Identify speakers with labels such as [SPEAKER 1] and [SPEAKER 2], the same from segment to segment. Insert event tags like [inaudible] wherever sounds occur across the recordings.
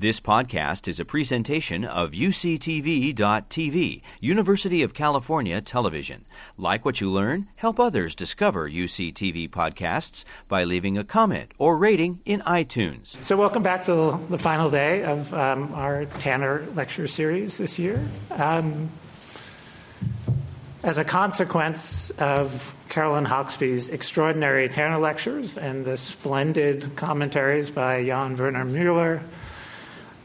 [SPEAKER 1] This podcast is a presentation of UCTV.tv, University of California Television. Like what you learn? Help others discover UCTV podcasts by leaving a comment or rating in iTunes.
[SPEAKER 2] So, welcome back to the final day of um, our Tanner lecture series this year. Um, as a consequence of Caroline Hoxby's extraordinary Tanner lectures and the splendid commentaries by Jan Werner Müller,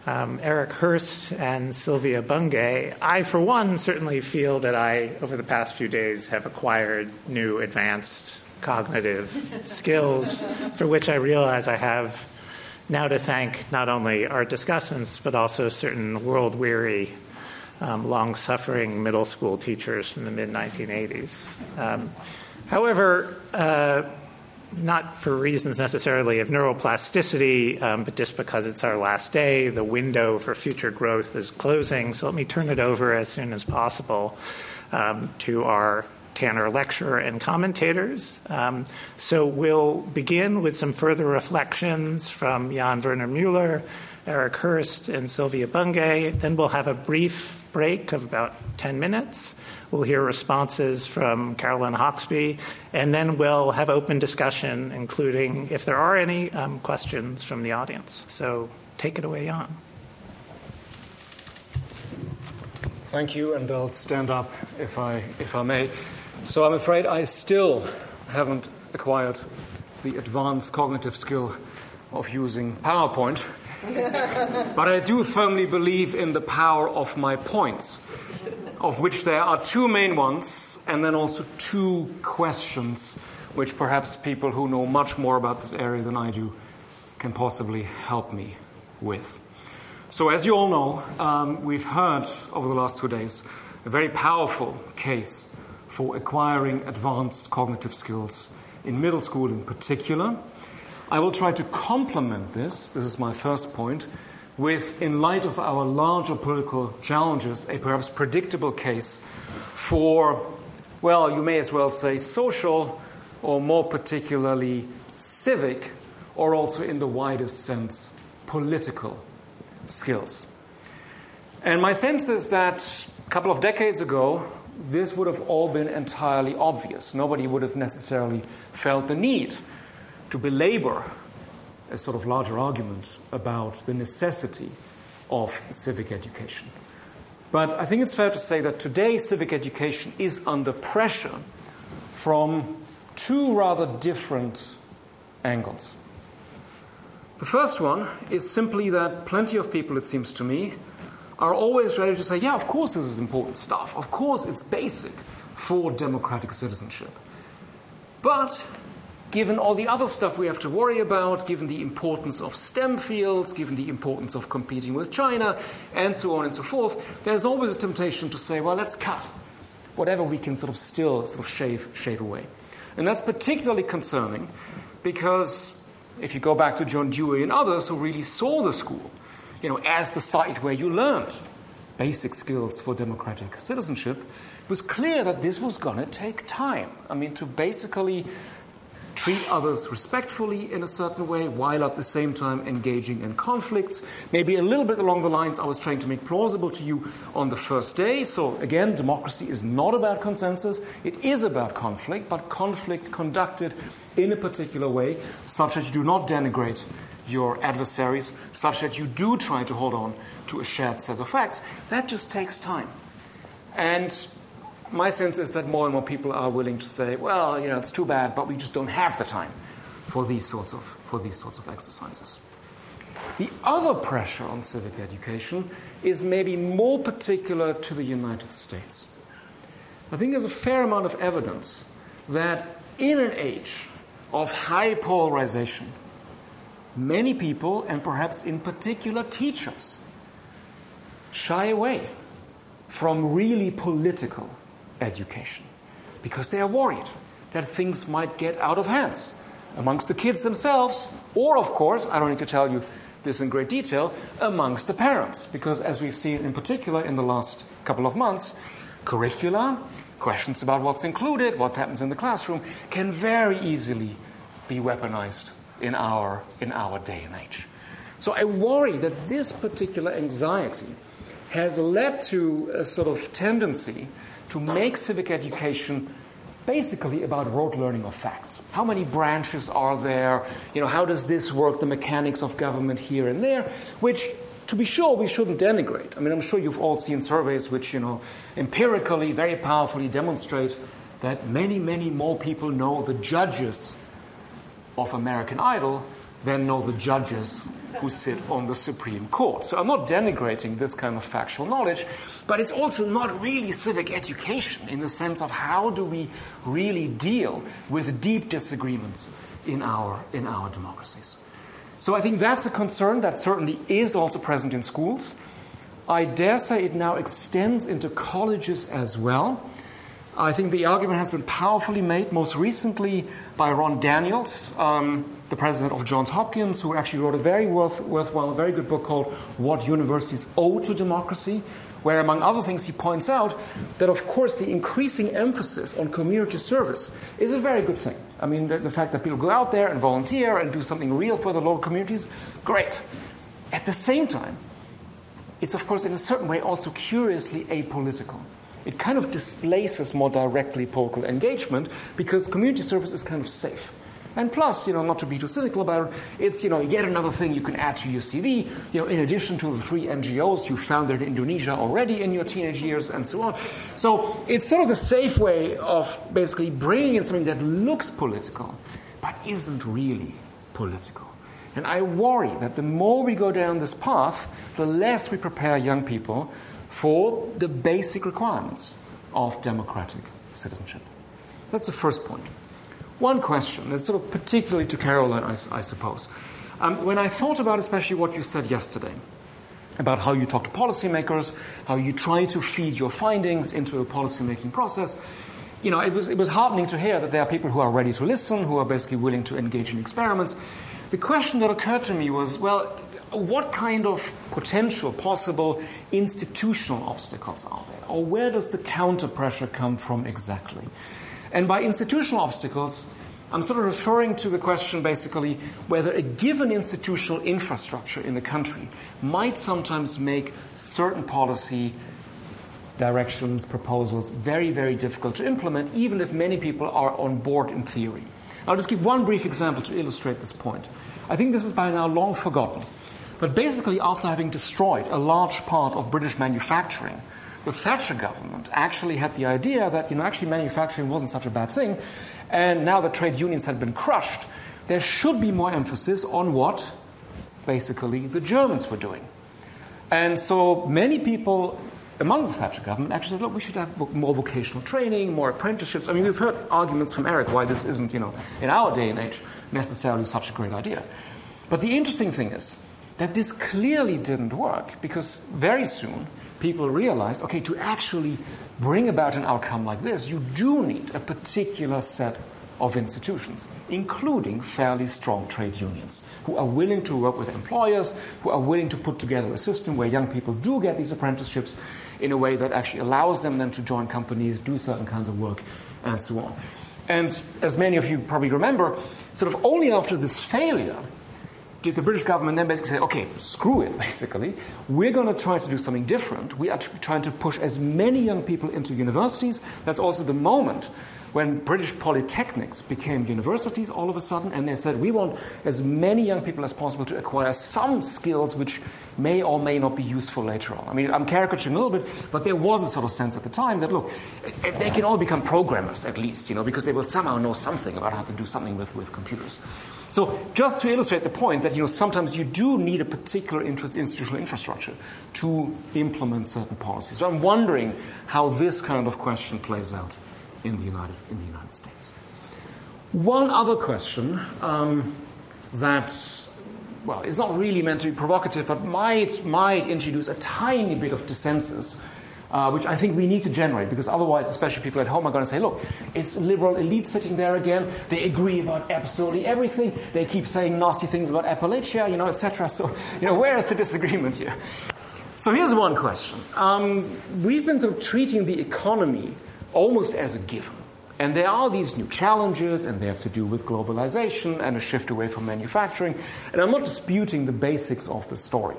[SPEAKER 2] um, Erik Hurst and Silvia Bunge, I, for one, certainly feel that I, over the past few days, have acquired new advanced cognitive [laughs] skills for which I realize I have now to thank not only our discussants, but also certain world weary, um, long suffering middle school teachers from the mid 1980s. Um, however, uh, not for reasons necessarily of neuroplasticity, um, but just because it's our last day. The window for future growth is closing. So let me turn it over as soon as possible um, to our Tanner lecturer and commentators. Um, so we'll begin with some further reflections from Jan Werner Müller, Erik Hurst, and Silvia Bunge. Then we'll have a brief break of about 10 minutes. We'll hear responses from Caroline Hoxby, and then we'll have open discussion, including if there are any um, questions from the audience. So take it away, Jan.
[SPEAKER 3] Thank you, and I'll stand up if I, if I may. So I'm afraid I still haven't acquired the advanced cognitive skill of using PowerPoint, [laughs] but I do firmly believe in the power of my points of which there are two main ones, and then also two questions, which perhaps people who know much more about this area than I do can possibly help me with. So, as you all know, um, we've heard over the last two days a very powerful case for acquiring advanced cognitive skills in middle school in particular. I will try to complement this, this is my first point, with, in light of our larger political challenges, a perhaps predictable case for, well, you may as well say social, or more particularly civic, or also in the widest sense, political skills. And my sense is that a couple of decades ago, this would have all been entirely obvious. Nobody would have necessarily felt the need to belabor a sort of larger argument about the necessity of civic education. But I think it's fair to say that today civic education is under pressure from two rather different angles. The first one is simply that plenty of people, it seems to me, are always ready to say, yeah, of course this is important stuff. Of course it's basic for democratic citizenship. But given all the other stuff we have to worry about, given the importance of STEM fields, given the importance of competing with China, and so on and so forth, there's always a temptation to say, well, let's cut whatever we can sort of still sort of shave, shave away. And that's particularly concerning because if you go back to John Dewey and others who really saw the school, you know, as the site where you learned basic skills for democratic citizenship, it was clear that this was going to take time. I mean, to basically treat others respectfully in a certain way while at the same time engaging in conflicts. Maybe a little bit along the lines I was trying to make plausible to you on the first day. So, again, democracy is not about consensus, it is about conflict, but conflict conducted in a particular way, such that you do not denigrate your adversaries, such that you do try to hold on to a shared set of facts. That just takes time. And my sense is that more and more people are willing to say, well, you know, it's too bad, but we just don't have the time for these sorts of, for these sorts of exercises. The other pressure on civic education is maybe more particular to the United States. I think there's a fair amount of evidence that in an age of high polarization, many people, and perhaps in particular teachers, shy away from really political education because they are worried that things might get out of hands amongst the kids themselves, or, of course, I don't need to tell you this in great detail, amongst the parents. Because, as we've seen in particular in the last couple of months, curricula, questions about what's included, what happens in the classroom, can very easily be weaponized in our, in our day and age. So I worry that this particular anxiety has led to a sort of tendency to make civic education basically about rote learning of facts. How many branches are there? You know, how does this work? The mechanics of government here and there, which to be sure, we shouldn't denigrate. I mean, I'm sure you've all seen surveys which, you know, empirically, very powerfully demonstrate that many, many more people know the judges of American Idol than know the judges who sit on the Supreme Court. So I'm not denigrating this kind of factual knowledge, but it's also not really civic education in the sense of how do we really deal with deep disagreements in our, in our democracies. So I think that's a concern that certainly is also present in schools. I dare say it now extends into colleges as well. I think the argument has been powerfully made, most recently by Ron Daniels, um, the president of Johns Hopkins, who actually wrote a very worth, worthwhile, very good book called What Universities Owe to Democracy, where, among other things, he points out that, of course, the increasing emphasis on community service is a very good thing. I mean, the, the fact that people go out there and volunteer and do something real for the local communities, great. At the same time, it's, of course, in a certain way also curiously apolitical. It kind of displaces more directly political engagement because community service is kind of safe. And plus, you know, not to be too cynical about it, it's, you know, yet another thing you can add to your CV, you know, in addition to the three NGOs you founded in Indonesia already in your teenage years and so on. So it's sort of a safe way of basically bringing in something that looks political, but isn't really political. And I worry that the more we go down this path, the less we prepare young people for the basic requirements of democratic citizenship. That's the first point. One question, that's sort of particularly to Caroline, I, I suppose. Um, when I thought about especially what you said yesterday, about how you talk to policymakers, how you try to feed your findings into a policymaking process, you know, it was, it was heartening to hear that there are people who are ready to listen, who are basically willing to engage in experiments. The question that occurred to me was well, what kind of potential, possible institutional obstacles are there? Or where does the counter pressure come from exactly? And by institutional obstacles, I'm sort of referring to the question basically whether a given institutional infrastructure in the country might sometimes make certain policy directions, proposals very, very difficult to implement, even if many people are on board in theory. I'll just give one brief example to illustrate this point. I think this is by now long forgotten. But basically, after having destroyed a large part of British manufacturing, the Thatcher government actually had the idea that, you know, actually manufacturing wasn't such a bad thing. And now the trade unions had been crushed, there should be more emphasis on what basically the Germans were doing. And so many people among the Thatcher government actually said, look, we should have more vocational training, more apprenticeships. I mean, we've heard arguments from Erik why this isn't, you know, in our day and age necessarily such a great idea. But the interesting thing is that this clearly didn't work because very soon people realized okay, to actually bring about an outcome like this, you do need a particular set of institutions, including fairly strong trade unions, who are willing to work with employers, who are willing to put together a system where young people do get these apprenticeships in a way that actually allows them then to join companies, do certain kinds of work, and so on. And as many of you probably remember, sort of only after this failure the British government then basically say, okay, screw it, [laughs] basically. We're going to try to do something different. We are trying to push as many young people into universities. That's also the moment when British polytechnics became universities all of a sudden, and they said, we want as many young people as possible to acquire some skills which may or may not be useful later on. I mean, I'm caricaturing a little bit, but there was a sort of sense at the time that, look, they can all become programmers at least, you know, because they will somehow know something about how to do something with, with computers. So, just to illustrate the point that you know sometimes you do need a particular institutional infrastructure to implement certain policies. So, I'm wondering how this kind of question plays out in the United in the United States. One other question um, that well it's not really meant to be provocative, but might might introduce a tiny bit of dissensus uh, which I think we need to generate because otherwise, especially people at home are going to say, look, it's liberal elite sitting there again. They agree about absolutely everything. They keep saying nasty things about Appalachia, you know, etc. So, you know, where is the disagreement here? So here's one question. Um, we've been sort of treating the economy almost as a given. And there are these new challenges, and they have to do with globalization and a shift away from manufacturing. And I'm not disputing the basics of the story.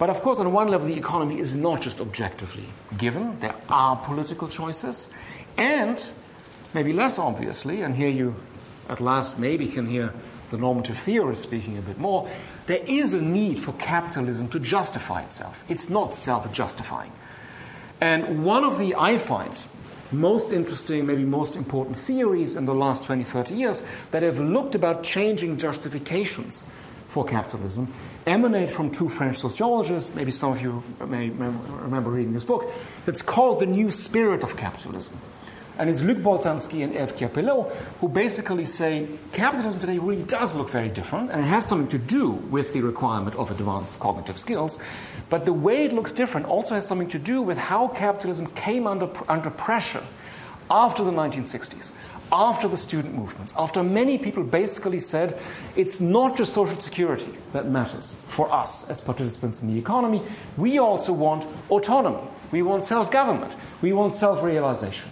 [SPEAKER 3] But of course, on one level, the economy is not just objectively given, there are political choices. And maybe less obviously, and here you at last maybe can hear the normative theorist speaking a bit more, there is a need for capitalism to justify itself. It's not self justifying. And one of the, I find, most interesting, maybe most important theories in the last 20, 30 years that have looked about changing justifications for capitalism emanate from two French sociologists. Maybe some of you may remember reading this book. That's called The New Spirit of Capitalism. And it's Luc Boltanski and Eve Chiapello who basically say capitalism today really does look very different, and it has something to do with the requirement of advanced cognitive skills. But the way it looks different also has something to do with how capitalism came under, under pressure after the 1960s, after the student movements, after many people basically said it's not just social security that matters for us as participants in the economy, we also want autonomy, we want self government, we want self realization.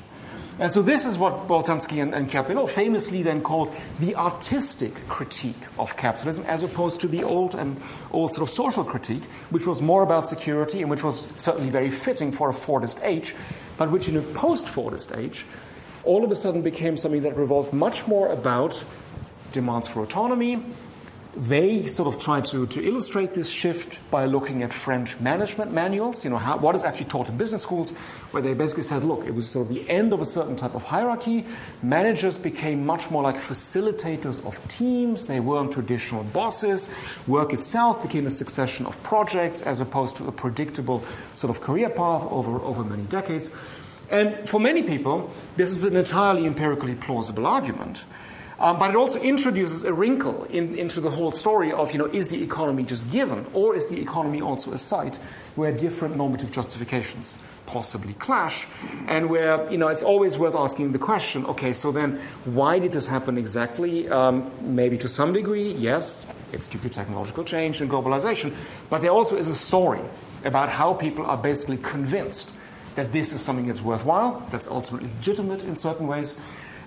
[SPEAKER 3] And so this is what Boltanski and, and famously then called the artistic critique of capitalism, as opposed to the old and old sort of social critique, which was more about security and which was certainly very fitting for a Fordist age, but which in a post-Fordist age all of a sudden became something that revolved much more about demands for autonomy, they sort of tried to, to illustrate this shift by looking at French management manuals, you know, how, what is actually taught in business schools, where they basically said, look, it was sort of the end of a certain type of hierarchy. Managers became much more like facilitators of teams. They weren't traditional bosses. Work itself became a succession of projects as opposed to a predictable sort of career path over, over many decades. And for many people, this is an entirely empirically plausible argument. Um, but it also introduces a wrinkle in, into the whole story of, you know, is the economy just given, or is the economy also a site where different normative justifications possibly clash, and where, you know, it's always worth asking the question, okay, so then why did this happen exactly? Um, maybe to some degree, yes, it's due to technological change and globalization, but there also is a story about how people are basically convinced that this is something that's worthwhile, that's ultimately legitimate in certain ways,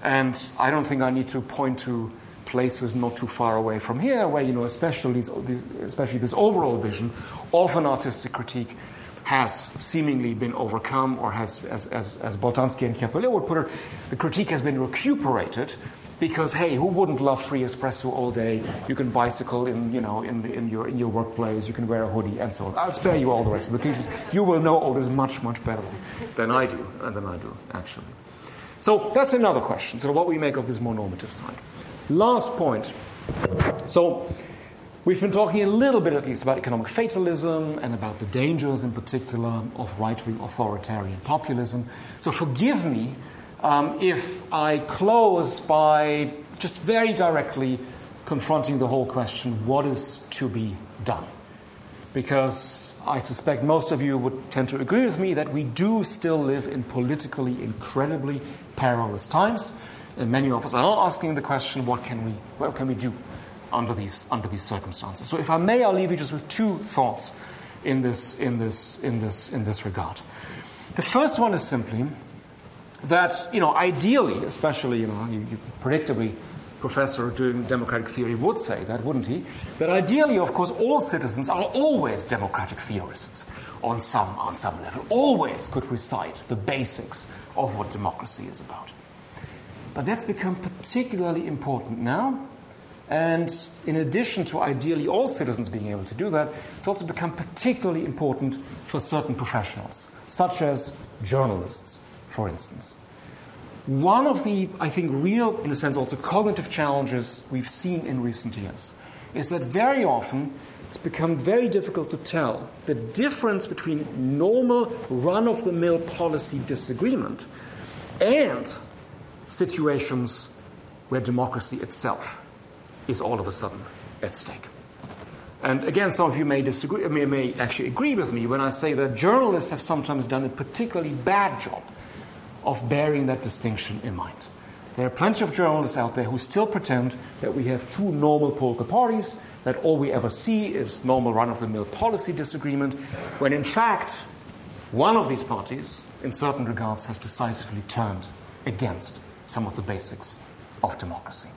[SPEAKER 3] and I don't think I need to point to places not too far away from here where, you know, especially, especially this overall vision of an artistic critique has seemingly been overcome, or has, as, as, as Boltanski and Chiapello would put it, the critique has been recuperated because hey, who wouldn't love free espresso all day? You can bicycle in you know in, in your in your workplace. You can wear a hoodie and so on. I'll spare you all the rest of the cliches. You will know all this much much better than I do and than I do actually. So that's another question, So, what we make of this more normative side. Last point. So we've been talking a little bit at least about economic fatalism and about the dangers in particular of right wing authoritarian populism. So forgive me um, if I close by just very directly confronting the whole question what is to be done? Because I suspect most of you would tend to agree with me that we do still live in politically incredibly perilous times. And many of us are asking the question, what can we, what can we do under these, under these circumstances? So if I may, I'll leave you just with two thoughts in this, in this, in this, in this regard. The first one is simply that, you know, ideally, especially, you know, you, you predictably, professor doing democratic theory would say that, wouldn't he? That ideally, of course, all citizens are always democratic theorists on some, on some level, always could recite the basics of what democracy is about. But that's become particularly important now. And in addition to ideally all citizens being able to do that, it's also become particularly important for certain professionals, such as journalists, for instance. One of the, I think, real, in a sense, also cognitive challenges we've seen in recent years is that very often it's become very difficult to tell the difference between normal run of the mill policy disagreement and situations where democracy itself is all of a sudden at stake. And again, some of you may disagree, may, may actually agree with me when I say that journalists have sometimes done a particularly bad job of bearing that distinction in mind. There are plenty of journalists out there who still pretend that we have two normal political parties that all we ever see is normal run of the mill policy disagreement, when in fact, one of these parties, in certain regards, has decisively turned against some of the basics of democracy.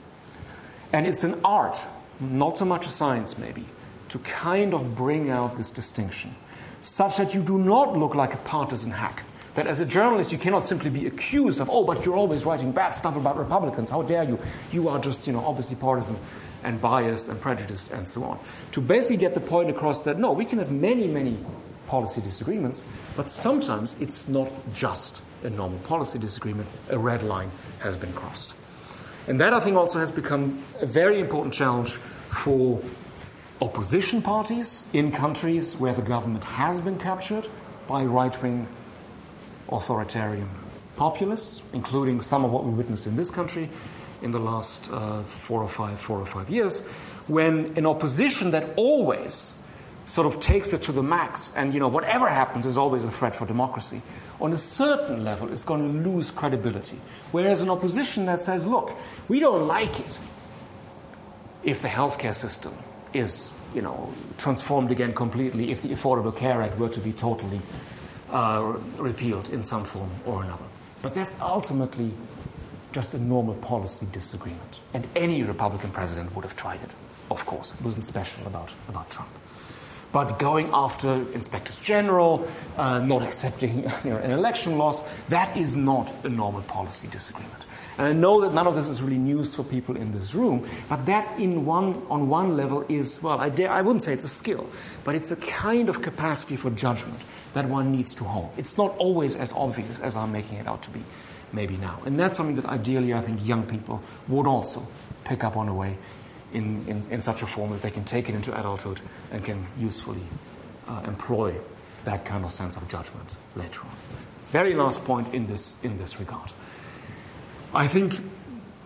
[SPEAKER 3] And it's an art, not so much a science maybe, to kind of bring out this distinction such that you do not look like a partisan hack. That as a journalist, you cannot simply be accused of, oh, but you're always writing bad stuff about Republicans. How dare you? You are just, you know, obviously partisan and biased and prejudiced and so on. To basically get the point across that no, we can have many, many policy disagreements, but sometimes it's not just a normal policy disagreement. A red line has been crossed. And that, I think, also has become a very important challenge for opposition parties in countries where the government has been captured by right wing authoritarian populists, including some of what we witnessed in this country in the last uh, four or five, four or five years, when an opposition that always sort of takes it to the max, and you know whatever happens is always a threat for democracy. On a certain level, is going to lose credibility. Whereas an opposition that says, "Look, we don't like it if the healthcare system is, you know, transformed again completely, if the Affordable Care Act were to be totally uh, repealed in some form or another." But that's ultimately just a normal policy disagreement, and any Republican president would have tried it. Of course, it wasn't special about about Trump but going after inspectors general, uh, not accepting [laughs] you know, an election loss, that is not a normal policy disagreement. And I know that none of this is really news for people in this room, but that in one, on one level is, well, I, dare, I wouldn't say it's a skill, but it's a kind of capacity for judgment that one needs to hone. It's not always as obvious as I'm making it out to be, maybe now. And that's something that ideally I think young people would also pick up on a way in, in, in, such a form that they can take it into adulthood and can usefully uh, employ that kind of sense of judgment later on. Very last point in this, in this regard. I think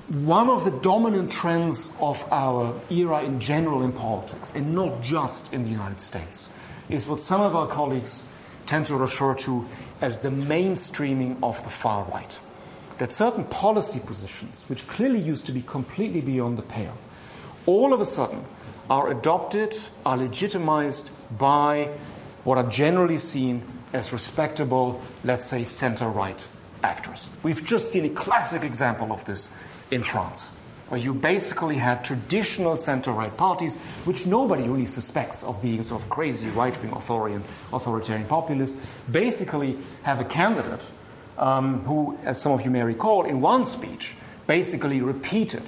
[SPEAKER 3] one of the dominant trends of our era in general in politics, and not just in the United States, is what some of our colleagues tend to refer to as the mainstreaming of the far right. That certain policy positions, which clearly used to be completely beyond the pale, all of a sudden are adopted, are legitimized by what are generally seen as respectable, let's say, center right actors. We've just seen a classic example of this in France, where you basically had traditional center right parties, which nobody really suspects of being sort of crazy right wing authoritarian, authoritarian populists, basically have a candidate um, who, as some of you may recall, in one speech, basically repeated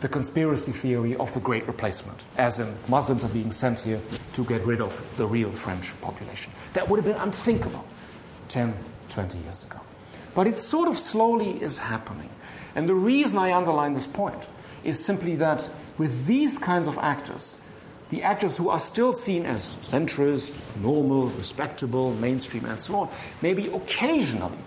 [SPEAKER 3] the conspiracy theory of the Great Replacement, as in Muslims are being sent here to get rid of the real French population. That would have been unthinkable 10, 20 years ago. But it sort of slowly is happening. And the reason I underline this point is simply that with these kinds of actors, the actors who are still seen as centrist, normal, respectable, mainstream, and so on, maybe occasionally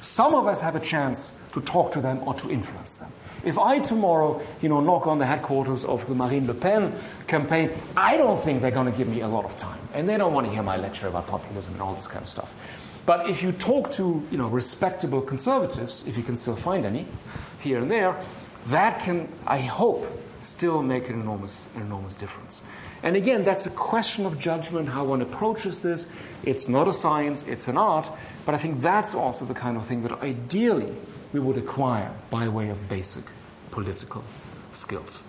[SPEAKER 3] some of us have a chance to talk to them or to influence them. If I tomorrow, you know, knock on the headquarters of the Marine Le Pen campaign, I don't think they're going to give me a lot of time, and they don't want to hear my lecture about populism and all this kind of stuff. But if you talk to, you know, respectable conservatives, if you can still find any here and there, that can, I hope, still make an enormous, an enormous difference. And again, that's a question of judgment, how one approaches this. It's not a science, it's an art, but I think that's also the kind of thing that ideally we would acquire by way of basic political skills.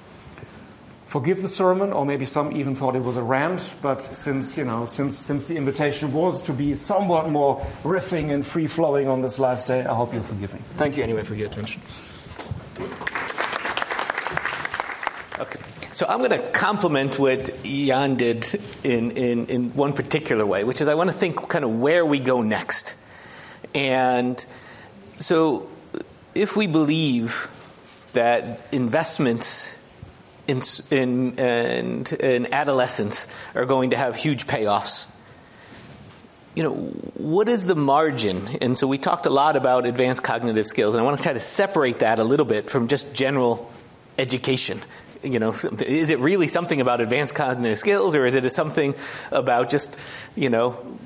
[SPEAKER 3] Forgive the sermon, or maybe some even thought it was a rant, but since, you know, since, since the invitation was to be somewhat more riffing and free flowing on this last day, I hope you'll forgive me. Thank you anyway for your attention.
[SPEAKER 4] Okay. So I'm going to complement what Jan did in, in, in one particular way, which is I want to think kind of where we go next. And so if we believe that investments in, in, in, in adolescence are going to have huge payoffs, you know, what is the margin? And so we talked a lot about advanced cognitive skills, and I want to try to separate that a little bit from just general education. You know, is it really something about advanced cognitive skills, or is it something about just, you know,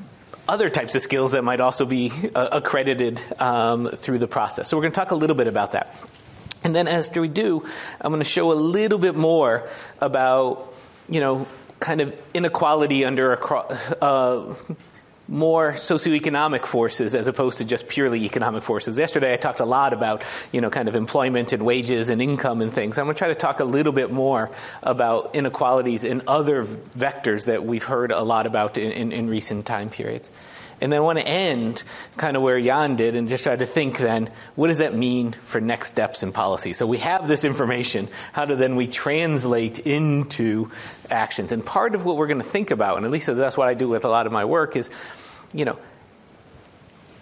[SPEAKER 4] other types of skills that might also be uh, accredited um, through the process. So we're going to talk a little bit about that. And then after we do, I'm going to show a little bit more about, you know, kind of inequality under a, uh, more socioeconomic forces as opposed to just purely economic forces. Yesterday I talked a lot about, you know, kind of employment and wages and income and things. I'm going to try to talk a little bit more about inequalities in other vectors that we've heard a lot about in, in, in recent time periods. And then I want to end kind of where Jan did and just try to think then, what does that mean for next steps in policy? So we have this information. How do then we translate into actions? And part of what we're going to think about, and at least that's what I do with a lot of my work, is, you know,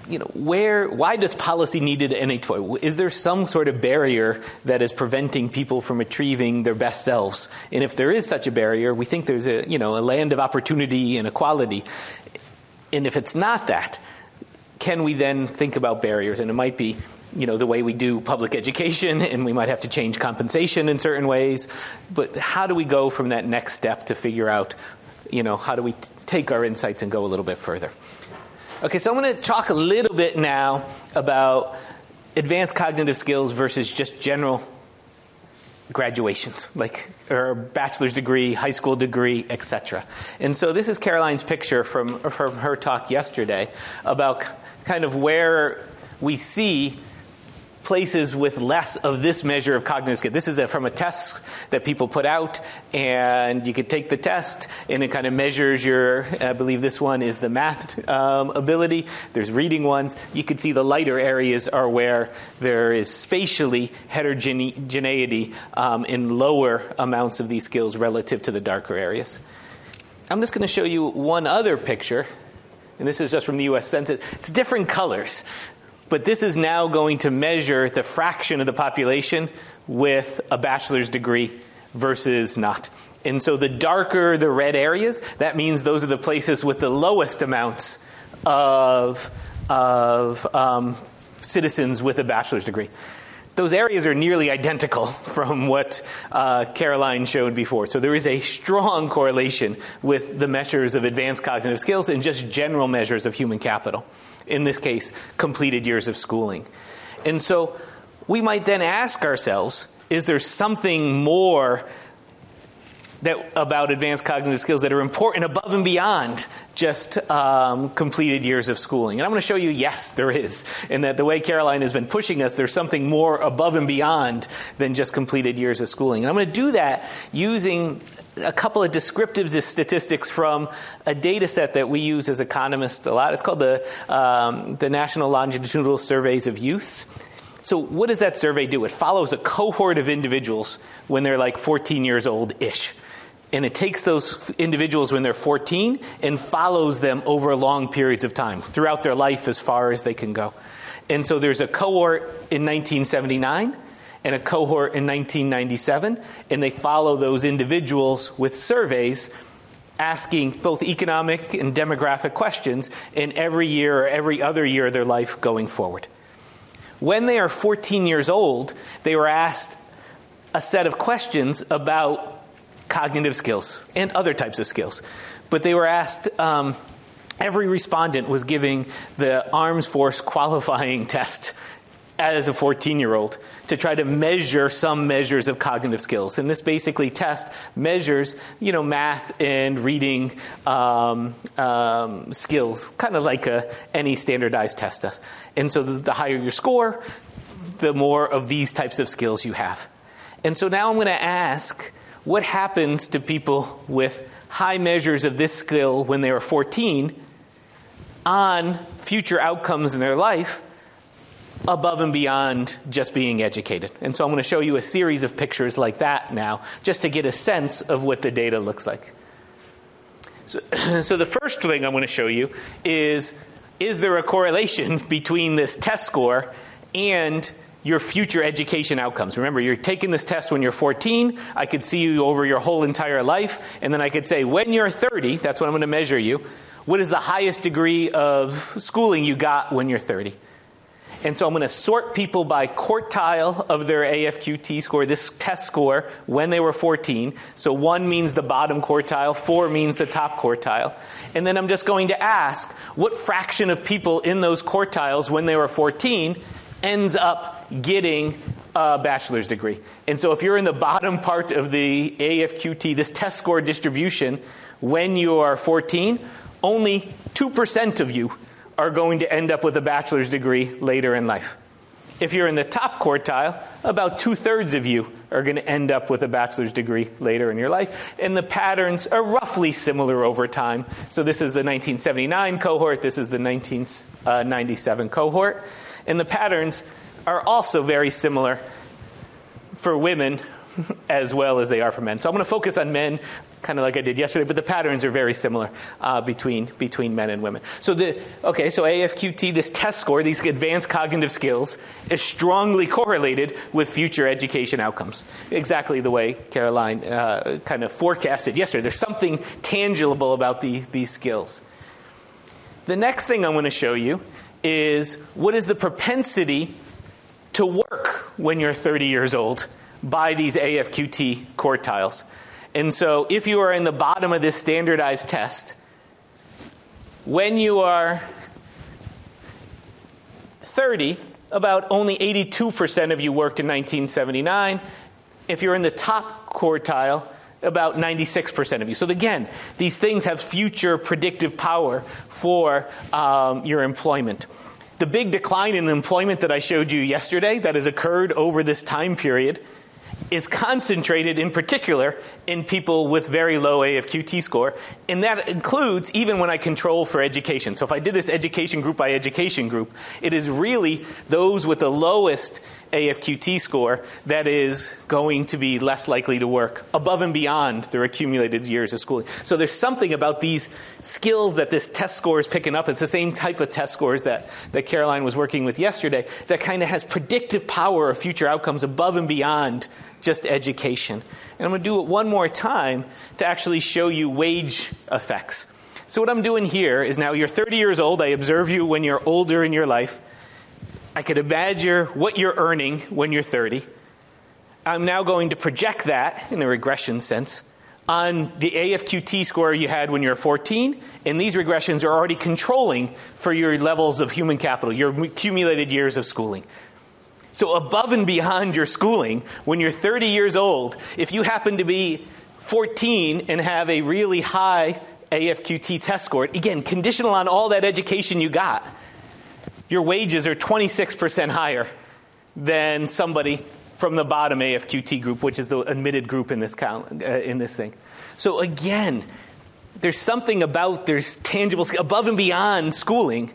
[SPEAKER 4] you know, where, why does policy need it in a toy? Is there some sort of barrier that is preventing people from achieving their best selves? And if there is such a barrier, we think there's a, you know, a land of opportunity and equality. And if it's not that, can we then think about barriers? And it might be, you know, the way we do public education, and we might have to change compensation in certain ways. But how do we go from that next step to figure out, you know, how do we t- take our insights and go a little bit further? Okay, so I'm going to talk a little bit now about advanced cognitive skills versus just general graduations, like her bachelor's degree, high school degree, etc. And so this is Caroline's picture from from her talk yesterday about kind of where we see places with less of this measure of cognitive skill. This is a, from a test that people put out, and you could take the test, and it kind of measures your. I believe this one is the math um, ability. There's reading ones. You could see the lighter areas are where there is spatially heterogeneity um, in lower amounts of these skills relative to the darker areas. I'm just going to show you one other picture and this is just from the US Census, it's different colors. But this is now going to measure the fraction of the population with a bachelor's degree versus not. And so the darker the red areas, that means those are the places with the lowest amounts of, of um, citizens with a bachelor's degree. Those areas are nearly identical [laughs] from what uh, Caroline showed before. So there is a strong correlation with the measures of advanced cognitive skills and just general measures of human capital in this case, completed years of schooling. And so we might then ask ourselves is there something more that, about advanced cognitive skills that are important above and beyond just um, completed years of schooling. And I'm going to show you, yes, there is. And that the way Caroline has been pushing us, there's something more above and beyond than just completed years of schooling. And I'm going to do that using a couple of descriptive statistics from a data set that we use as economists a lot. It's called the, um, the National Longitudinal Surveys of Youths. So, what does that survey do? It follows a cohort of individuals when they're like 14 years old ish. And it takes those individuals when they're 14 and follows them over long periods of time, throughout their life as far as they can go. And so there's a cohort in 1979 and a cohort in 1997, and they follow those individuals with surveys asking both economic and demographic questions in every year or every other year of their life going forward. When they are 14 years old, they were asked a set of questions about cognitive skills and other types of skills. But they were asked, um, every respondent was giving the Arms Force qualifying [laughs] test as a 14 year old to try to measure some measures of cognitive skills. And this basically test measures, you know, math and reading um, um, skills, kind of like a, any standardized test does. And so the, the higher your score, the more of these types of skills you have. And so now I'm going to ask what happens to people with high measures of this skill when they are 14 on future outcomes in their life above and beyond just being educated. And so I'm going to show you a series of pictures like that now, just to get a sense of what the data looks like. So, [clears throat] so the first thing I'm going to show you is is there a correlation [laughs] between this test score and your future education outcomes. Remember, you're taking this test when you're 14. I could see you over your whole entire life. And then I could say, when you're 30, that's what I'm going to measure you. What is the highest degree of schooling you got when you're 30? And so I'm going to sort people by quartile of their AFQT score, this test score, when they were 14. So one means the bottom quartile, four means the top quartile. And then I'm just going to ask what fraction of people in those quartiles when they were 14 ends up getting a bachelor's degree. And so if you're in the bottom part of the AFQT, this test score distribution, when you are 14, only 2% of you are going to end up with a bachelor's degree later in life. If you're in the top quartile, about two thirds of you are going to end up with a bachelor's degree later in your life. And the patterns are roughly similar over time. So this is the 1979 cohort, this is the 1997 uh, cohort. And the patterns are also very similar for women [laughs] as well as they are for men. So I'm going to focus on men, kind of like I did yesterday, but the patterns are very similar uh, between between men and women. So the okay, so AFQT, this test score, these advanced cognitive skills, is strongly correlated with future education outcomes. Exactly the way Caroline uh, kind of forecasted yesterday. There's something tangible about the, these skills. The next thing I'm going to show you is what is the propensity to work when you're 30 years old by these AFQT quartiles. And so, if you are in the bottom of this standardized test, when you are 30, about only 82% of you worked in 1979. If you're in the top quartile, about 96% of you. So, again, these things have future predictive power for um, your employment. The big decline in employment that I showed you yesterday that has occurred over this time period is concentrated in particular in people with very low AFQT score, and that includes even when I control for education. So if I did this education group by education group, it is really those with the lowest AFQT score that is going to be less likely to work above and beyond their accumulated years of schooling. So there's something about these skills that this test score is picking up. It's the same type of test scores that, that Caroline was working with yesterday that kind of has predictive power of future outcomes above and beyond just education. And I'm going to do it one more time to actually show you wage effects. So, what I'm doing here is now you're 30 years old. I observe you when you're older in your life. I could imagine what you're earning when you're 30. I'm now going to project that in a regression sense on the AFQT score you had when you were 14, and these regressions are already controlling for your levels of human capital, your accumulated years of schooling. So, above and beyond your schooling, when you're 30 years old, if you happen to be 14 and have a really high AFQT test score, again, conditional on all that education you got, your wages are 26% higher than somebody from the bottom AFQT group, which is the admitted group in this, count, uh, in this thing. So, again, there's something about there's tangible above and beyond schooling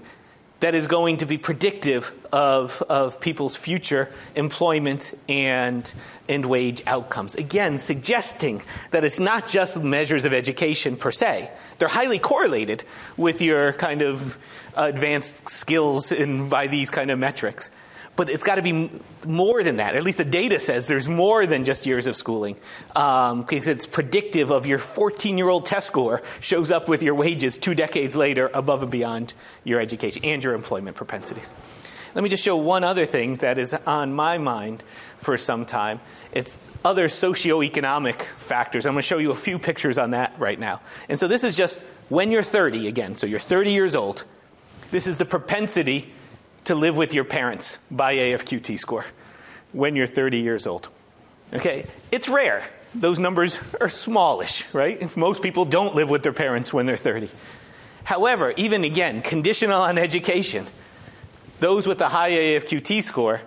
[SPEAKER 4] that is going to be predictive of, of people's future employment and, and wage outcomes. Again, suggesting that it's not just measures of education per se, they're highly correlated with your kind of advanced skills in, by these kind of metrics. But it's got to be more than that. At least the data says there's more than just years of schooling um, because it's predictive of your 14 year old test score shows up with your wages two decades later above and beyond your education and your employment propensities. Let me just show one other thing that is on my mind for some time. It's other socioeconomic factors. I'm going to show you a few pictures on that right now. And so this is just when you're 30 again. So you're 30 years old. This is the propensity to live with your parents by AFQT score when you're 30 years old. Okay, it's rare. Those numbers are smallish, right? Most people don't live with their parents when they're 30. However, even again, conditional on education, those with a high AFQT score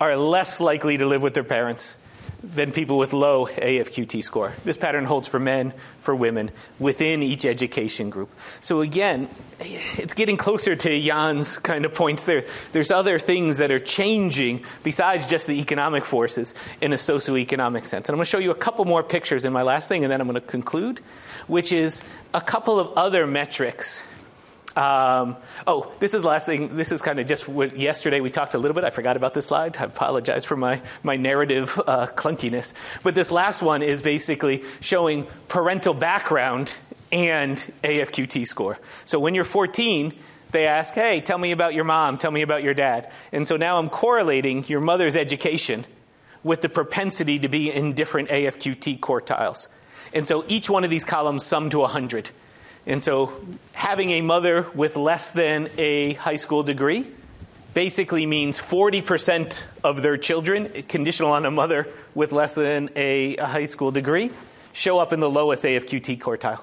[SPEAKER 4] are less likely to live with their parents than people with low AFQT score. This pattern holds for men, for women, within each education group. So again, it's getting closer to Jan's kind of points there. There's other things that are changing besides just the economic forces in a socioeconomic sense. And I'm going to show you a couple more pictures in my last thing, and then I'm going to conclude, which is a couple of other metrics um, oh, this is the last thing. This is kind of just what yesterday we talked a little bit. I forgot about this slide. I apologize for my, my narrative uh, clunkiness. But this last one is basically showing parental background and AFQT score. So when you're 14, they ask, hey, tell me about your mom, tell me about your dad. And so now I'm correlating your mother's education with the propensity to be in different AFQT quartiles. And so each one of these columns sum to 100. And so, having a mother with less than a high school degree basically means 40% of their children, conditional on a mother with less than a, a high school degree, show up in the lowest AFQT quartile.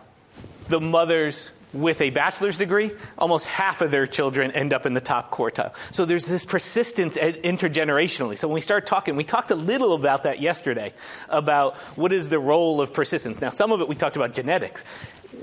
[SPEAKER 4] The mothers with a bachelor's degree, almost half of their children end up in the top quartile. So there's this persistence eh, intergenerationally. So when we start talking, we talked a little about that yesterday about what is the role of persistence. Now, some of it we talked about genetics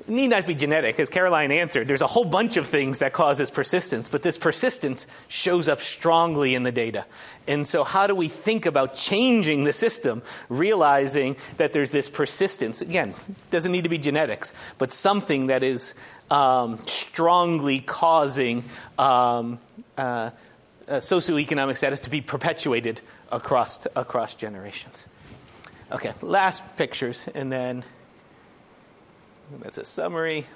[SPEAKER 4] need not be genetic, as Caroline answered. There's a whole bunch of things that causes persistence, but this persistence shows up strongly in the data. And so, how do we think about changing the system, realizing that there's this persistence? Again, doesn't need to be genetics, but something that is um, strongly causing um, uh, socioeconomic status to be perpetuated across across generations. Okay, last pictures, and then that's a summary.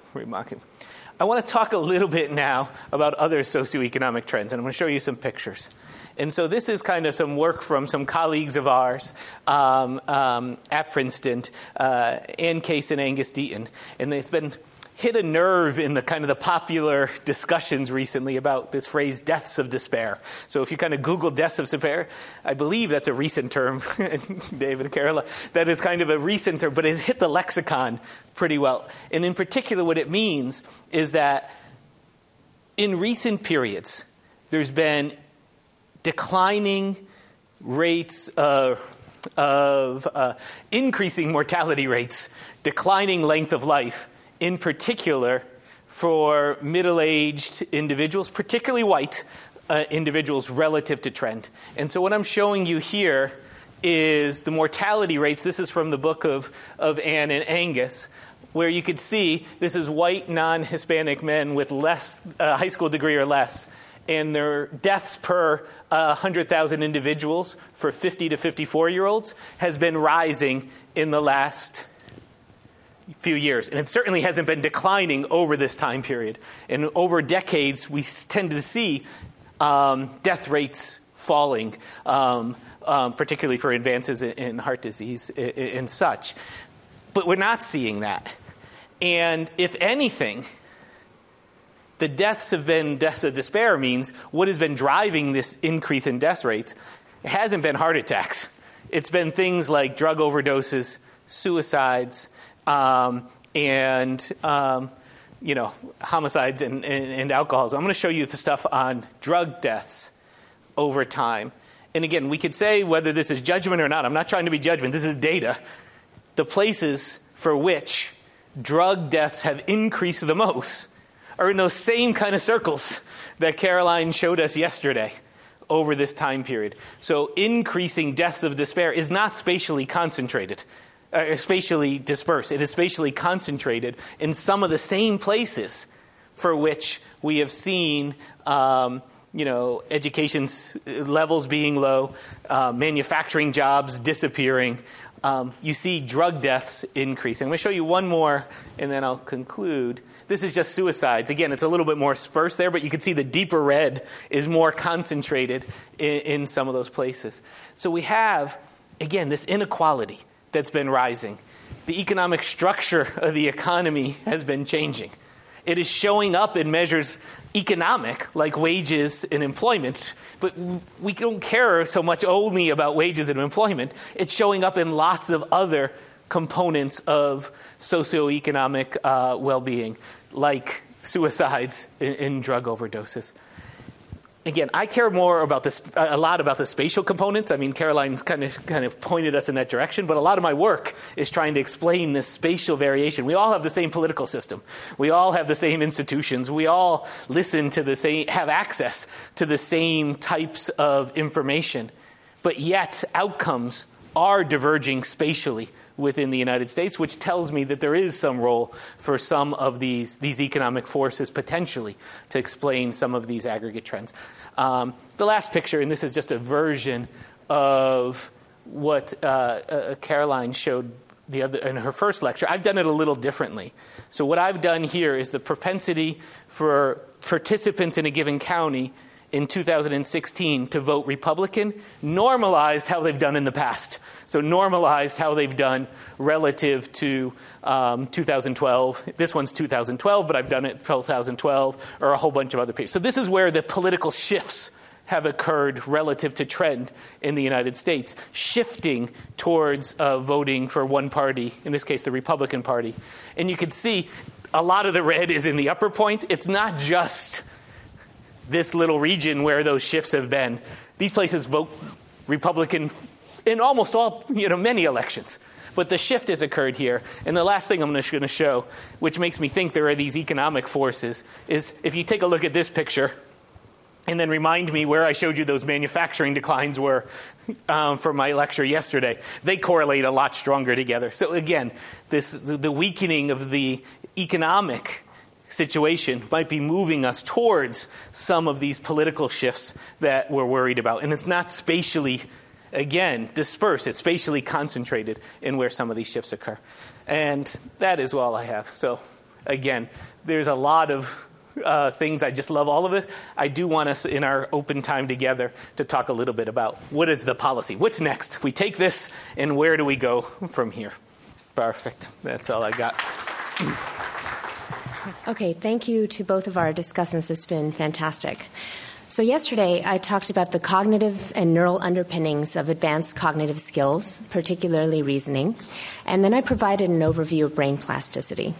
[SPEAKER 4] I want to talk a little bit now about other socioeconomic trends, and I'm going to show you some pictures. And so this is kind of some work from some colleagues of ours um, um, at Princeton, uh, Ann Case and Angus Deaton, and they've been hit a nerve in the kind of the popular discussions recently about this phrase deaths of despair. So if you kind of Google deaths of despair, I believe that's a recent term, [laughs] David Carola, that is kind of a recent term, but it's hit the lexicon pretty well. And in particular, what it means is that in recent periods, there's been declining rates of, of uh, increasing mortality rates, declining length of life in particular for middle aged individuals, particularly white uh, individuals, relative to trend. And so, what I'm showing you here is the mortality rates. This is from the book of, of Ann and Angus, where you could see this is white non Hispanic men with less uh, high school degree or less. And their deaths per uh, 100,000 individuals for 50 to 54 year olds has been rising in the last few years. And it certainly hasn't been declining over this time period. And over decades, we tend to see um, death rates falling, um, um, particularly for advances in, in heart disease and such. But we're not seeing that. And if anything, the deaths have been deaths of despair means what has been driving this increase in death rates hasn't been heart attacks. It's been things like drug overdoses, suicides, um, and um, you know homicides and, and, and alcoholism. I'm going to show you the stuff on drug deaths over time. And again, we could say whether this is judgment or not. I'm not trying to be judgment. This is data. The places for which drug deaths have increased the most are in those same kind of circles that Caroline showed us yesterday over this time period. So, increasing deaths of despair is not spatially concentrated uh, spatially dispersed. It is spatially concentrated in some of the same places for which we have seen, um, you know, education levels being low, uh, manufacturing jobs disappearing. Um, you see drug deaths increasing. I'm going to show you one more, and then I'll conclude. This is just suicides. Again, it's a little bit more sparse there, but you can see the deeper red is more concentrated in, in some of those places. So we have, again, this inequality that's been rising. The economic structure of the economy has been changing. It is showing up in measures economic, like wages and employment, but we don't care so much only about wages and employment. It's showing up in lots of other components of socioeconomic uh, well being, like suicides and, and drug overdoses again, I care more about this, a lot about the spatial components. I mean, Caroline's kind of, kind of pointed us in that direction, but a lot of my work is trying to explain this spatial variation. We all have the same political system. We all have the same institutions. We all listen to the same, have access to the same types of information. But yet, outcomes are diverging spatially within the United States, which tells me that there is some role for some of these, these economic forces potentially to explain some of these aggregate trends. Um, the last picture, and this is just a version of what uh, uh, Caroline showed the other, in her first lecture. I've done it a little differently. So, what I've done here is the propensity for participants in a given county in 2016 to vote Republican normalized how they've done in the past. So, normalized how they've done relative to um, 2012. This one's 2012, but I've done it 2012 or a whole bunch of other people. So, this is where the political shifts have occurred relative to trend in the United States, shifting towards uh, voting for one party, in this case, the Republican Party. And you can see a lot of the red is in the upper point. It's not just this little region where those shifts have been. These places vote Republican in almost all, you know, many elections. But the shift has occurred here. And the last thing I'm going to show, which makes me think there are these economic forces, is if you take a look at this picture and then remind me where I showed you those manufacturing declines were um, for my lecture yesterday, they correlate a lot stronger together. So again, this the, the weakening of the economic situation might be moving us towards some of these political shifts that we're worried about. And it's not spatially, again, dispersed, it's spatially concentrated in where some of these shifts occur. And that is all I have. So, again, there's a lot of uh, things. I just love all of it. I do want us in our open time together to talk a little bit about what is the policy? What's next? We take this, and where do we go from here? Perfect. That's all I got.
[SPEAKER 5] Okay, thank you to both of our discussants. It's been fantastic. So, yesterday I talked about the cognitive and neural underpinnings of advanced cognitive skills, particularly reasoning, and then I provided an overview of brain plasticity.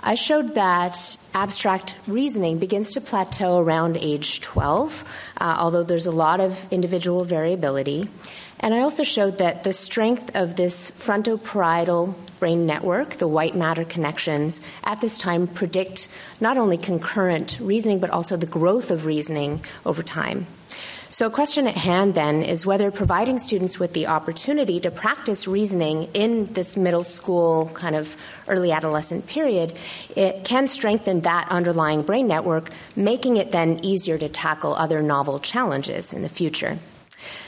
[SPEAKER 5] I showed that abstract reasoning begins to plateau around age 12, uh, although there's a lot of individual variability. And I also showed that the strength of this frontoparietal brain network, the white matter connections, at this time predict not only concurrent reasoning, but also the growth of reasoning over time. So, a question at hand then is whether providing students with the opportunity to practice reasoning in this middle school kind of early adolescent period, it can strengthen that underlying brain network, making it then easier to tackle other novel challenges in the future.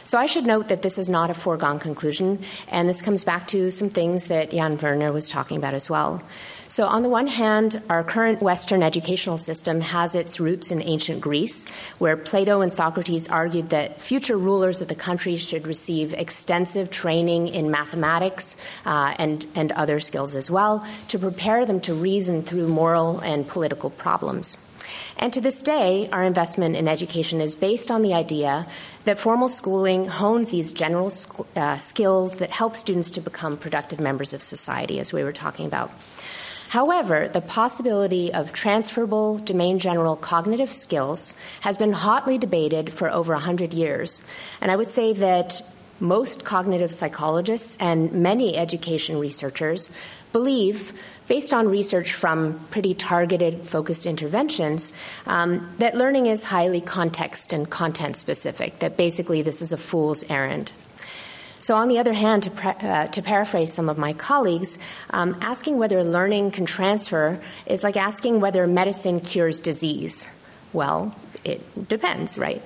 [SPEAKER 5] So I should note that this is not a foregone conclusion, and this comes back to some things that Jan Werner was talking about as well. So, on the one hand, our current Western educational system has its roots in ancient Greece, where Plato and Socrates argued that future rulers of the country should receive extensive training in mathematics uh, and, and other skills as well to prepare them to reason through moral and political problems. And to this day, our investment in education is based on the idea that formal schooling hones these general sc- uh, skills that help students to become productive members of society, as we were talking about. However, the possibility of transferable domain general cognitive skills has been hotly debated for over 100 years. And I would say that most cognitive psychologists and many education researchers believe based on research from pretty targeted, focused interventions, um, that learning is highly context and content specific, that basically this is a fool's errand. So, on the other hand, to, pre- uh, to paraphrase some of my colleagues, um, asking whether learning can transfer is like asking whether medicine cures disease. Well, it depends, right?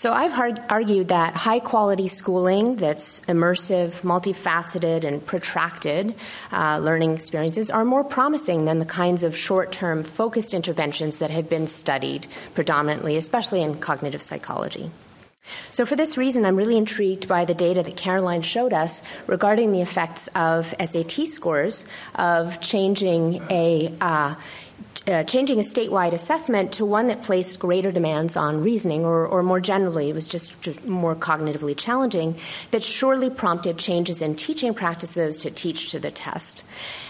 [SPEAKER 5] So I've argued that high quality schooling that's immersive, multifaceted, and protracted uh, learning experiences are more promising than the kinds of short term focused interventions that have been studied predominantly, especially in cognitive psychology. So, for this reason, I'm really intrigued by the data that Caroline showed us regarding the effects of SAT scores of changing a uh, uh, changing a statewide assessment to one that placed greater demands on reasoning, or, or more generally, was just, just, more cognitively challenging, that surely prompted changes in teaching practices to teach to the test.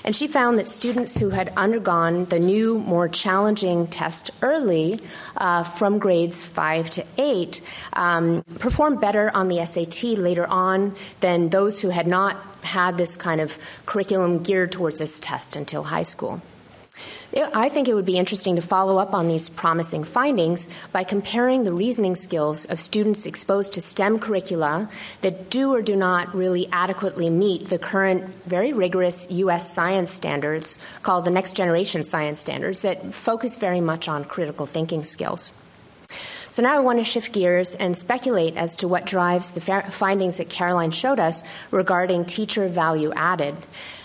[SPEAKER 5] And she found that students who had undergone the new, more challenging test early, uh, from grades five to eight, um, performed better on the SAT later on than those who had not had this kind of curriculum geared towards this test until high school. I think it would be interesting to follow up on these promising findings by comparing the reasoning skills of students exposed to STEM curricula that do or do not really adequately meet the current very rigorous U.S. science standards called the Next Generation Science Standards that focus very much on critical thinking skills. So now I want to shift gears and speculate as to what drives the findings that Caroline showed us regarding teacher value added.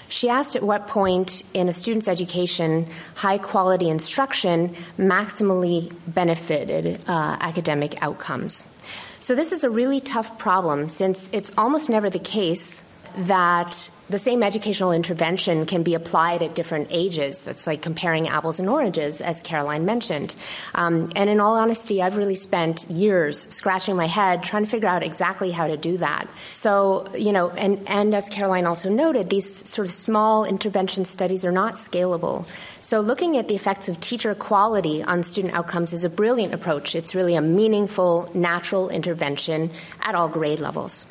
[SPEAKER 5] She asked at what point in a student's education high quality instruction maximally benefited uh, academic outcomes. So, this is a really tough problem since it's almost never the case that the same educational intervention can be applied at different ages. That's like comparing apples and oranges, as Caroline mentioned. Um, and in all honesty, I've really spent years scratching my head trying to figure out exactly how to do that. So, you know, and, and as Caroline also noted, these sort of small intervention studies are not scalable. So, looking at the effects of teacher quality on student outcomes is a brilliant approach. It's really a meaningful, natural intervention at all grade levels.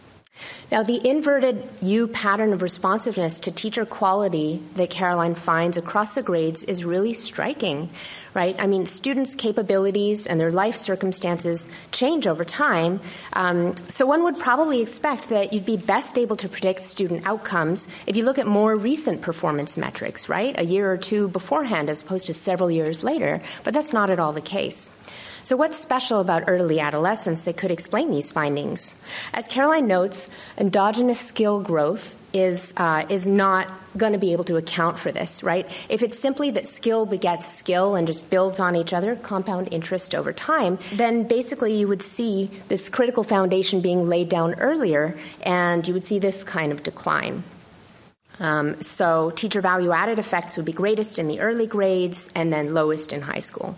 [SPEAKER 5] Now, the inverted U pattern of responsiveness to teacher quality that Caroline finds across the grades is really striking, right? I mean, students' capabilities and their life circumstances change over time. Um, so, one would probably expect that you'd be best able to predict student outcomes if you look at more recent performance metrics, right? A year or two beforehand as opposed to several years later. But that's not at all the case. So, what's special about early adolescence that could explain these findings? As Caroline notes, endogenous skill growth is, uh, is not going to be able to account for this, right? If it's simply that skill begets skill and just builds on each other, compound interest over time, then basically you would see this critical foundation being laid down earlier and you would see this kind of decline. Um, so, teacher value added effects would be greatest in the early grades and then lowest in high school.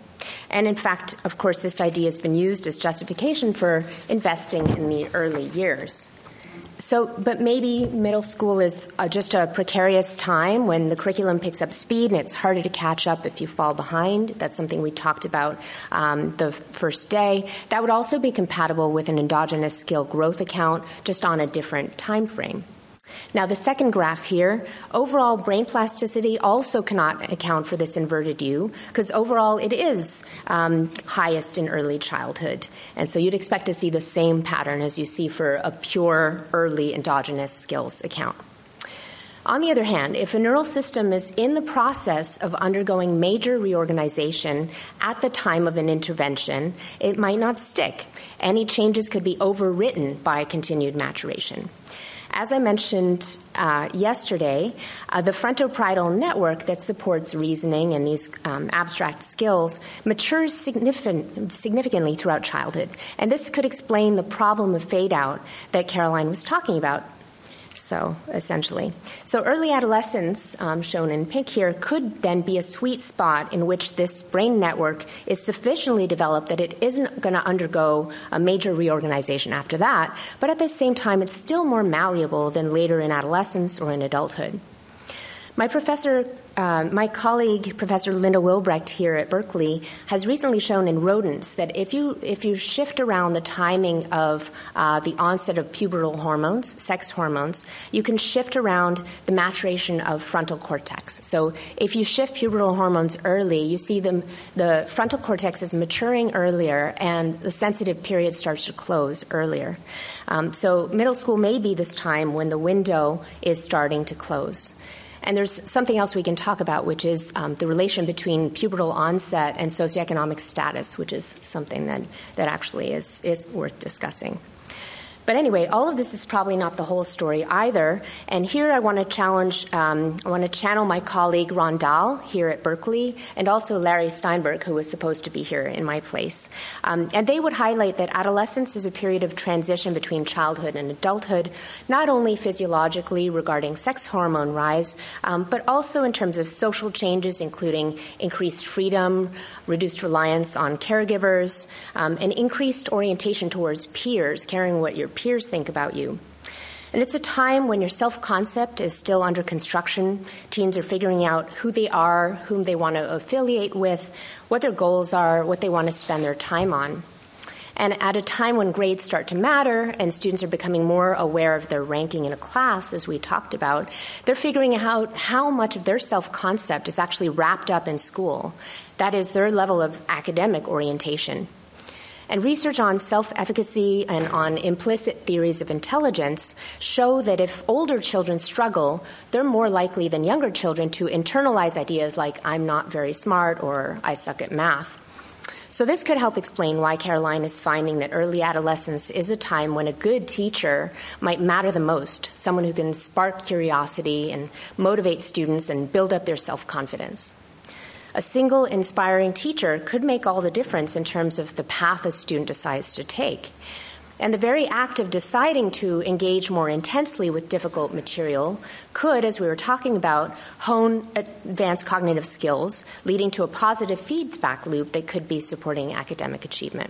[SPEAKER 5] And in fact, of course, this idea has been used as justification for investing in the early years. So, but maybe middle school is uh, just a precarious time when the curriculum picks up speed and it's harder to catch up if you fall behind. That's something we talked about um, the first day. That would also be compatible with an endogenous skill growth account, just on a different time frame. Now, the second graph here, overall brain plasticity also cannot account for this inverted U because overall it is um, highest in early childhood. And so you'd expect to see the same pattern as you see for a pure early endogenous skills account. On the other hand, if a neural system is in the process of undergoing major reorganization at the time of an intervention, it might not stick. Any changes could be overwritten by continued maturation. As I mentioned uh, yesterday, uh, the frontoparietal network that supports reasoning and these um, abstract skills matures significant, significantly throughout childhood. And this could explain the problem of fade out that Caroline was talking about so, essentially. So, early adolescence, um, shown in pink here, could then be a sweet spot in which this brain network is sufficiently developed that it isn't going to undergo a major reorganization after that, but at the same time, it's still more malleable than later in adolescence or in adulthood. My professor uh, my colleague, Professor Linda Wilbrecht here at Berkeley, has recently shown in rodents that if you if you shift around the timing of uh, the onset of pubertal hormones, sex hormones, you can shift around the maturation of frontal cortex. So if you shift pubertal hormones early, you see them the frontal cortex is maturing earlier, and the sensitive period starts to close earlier. Um, so middle school may be this time when the window is starting to close. And there's something else we can talk about, which is um, the relation between pubertal onset and socioeconomic status, which is something that, that actually is, is worth discussing. But anyway, all of this is probably not the whole story either. And here I want to challenge, um, I want to channel my colleague Ron Dahl here at Berkeley, and also Larry Steinberg, who was supposed to be here in my place. Um, and they would highlight that adolescence is a period of transition between childhood and adulthood, not only physiologically regarding sex hormone rise, um, but also in terms of social changes, including increased freedom, reduced reliance on caregivers, um, and increased orientation towards peers, caring what your peers think about you. And it's a time when your self concept is still under construction. Teens are figuring out who they are, whom they want to affiliate with, what their goals are, what they want to spend their time on. And at a time when grades start to matter and students are becoming more aware of their ranking in a class, as we talked about, they're figuring out how much of their self concept is actually wrapped up in school. That is their level of academic orientation. And research on self efficacy and on implicit theories of intelligence show that if older children struggle, they're more likely than younger children to internalize ideas like, I'm not very smart or I suck at math. So, this could help explain why Caroline is finding that early adolescence is a time when a good teacher might matter the most, someone who can spark curiosity and motivate students and build up their self confidence a single inspiring teacher could make all the difference in terms of the path a student decides to take. And the very act of deciding to engage more intensely with difficult material could, as we were talking about, hone advanced cognitive skills, leading to a positive feedback loop that could be supporting academic achievement.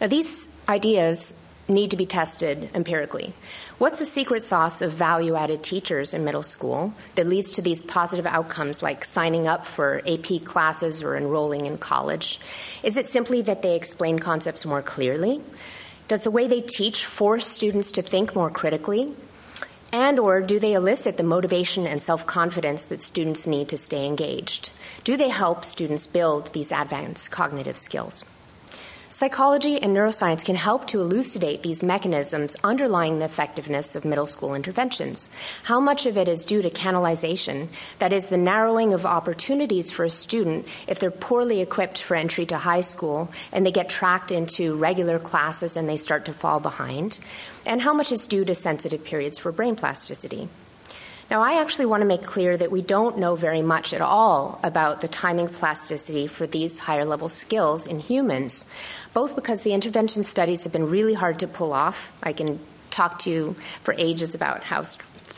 [SPEAKER 5] Now, these ideas need to be tested empirically. What's the secret sauce of value added teachers in middle school that leads to these positive outcomes like signing up for AP classes or enrolling in college? Is it simply that they explain concepts more clearly? Does the way they teach force students to think more critically? And or do they elicit the motivation and self-confidence that students need to stay engaged? Do they help students build these advanced cognitive skills? Psychology and neuroscience can help to elucidate these mechanisms underlying the effectiveness of middle school interventions. How much of it is due to canalization, that is, the narrowing of opportunities for a student if they're poorly equipped for entry to high school and they get tracked into regular classes and they start to fall behind? And how much is due to sensitive periods for brain plasticity? Now, I actually want to make clear that we don't know very much at all about the timing plasticity for these higher level skills in humans, both because the intervention studies have been really hard to pull off. I can talk to you for ages about how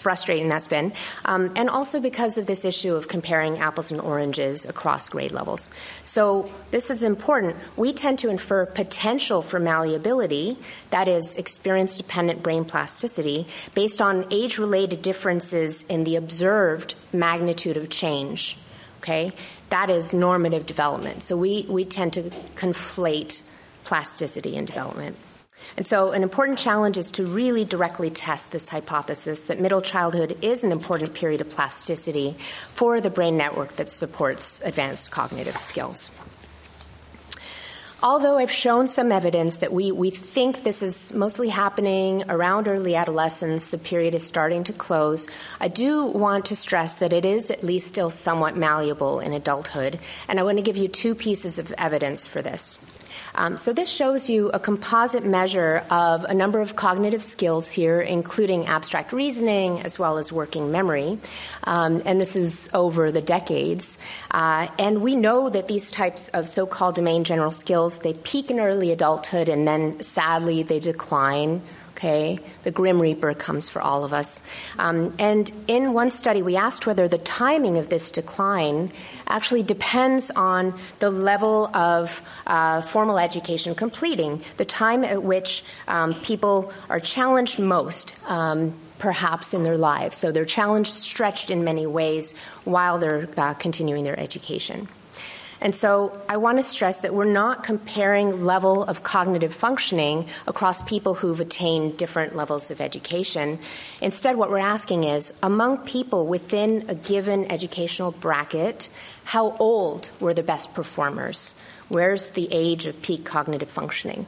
[SPEAKER 5] frustrating that's been, um, and also because of this issue of comparing apples and oranges across grade levels. So, this is important. We tend to infer potential for malleability, that is, experience dependent brain plasticity, based on age related differences in the observed magnitude of change. Okay? That is normative development. So, we, we tend to conflate plasticity and development. And so, an important challenge is to really directly test this hypothesis that middle childhood is an important period of plasticity for the brain network that supports advanced cognitive skills. Although I've shown some evidence that we, we think this is mostly happening around early adolescence, the period is starting to close, I do want to stress that it is at least still somewhat malleable in adulthood, and I want to give you two pieces of evidence for this. Um, so, this shows you a composite measure of a number of cognitive skills here, including abstract reasoning as well as working memory. Um, and this is over the decades. Uh, and we know that these types of so called domain general skills they peak in early adulthood and then sadly they decline okay? The Grim Reaper comes for all of us. Um, and in one study, we asked whether the timing of this decline actually depends on the level of uh, formal education completing, the time at which um, people are challenged most. Um, perhaps in their lives. So they're challenged, stretched in many ways while they're uh, continuing their education. And so I want to stress that we're not comparing level of cognitive functioning across people who've attained different levels of education. Instead, what we're asking is among people within a given educational bracket, how old were the best performers? Where's the age of peak cognitive functioning?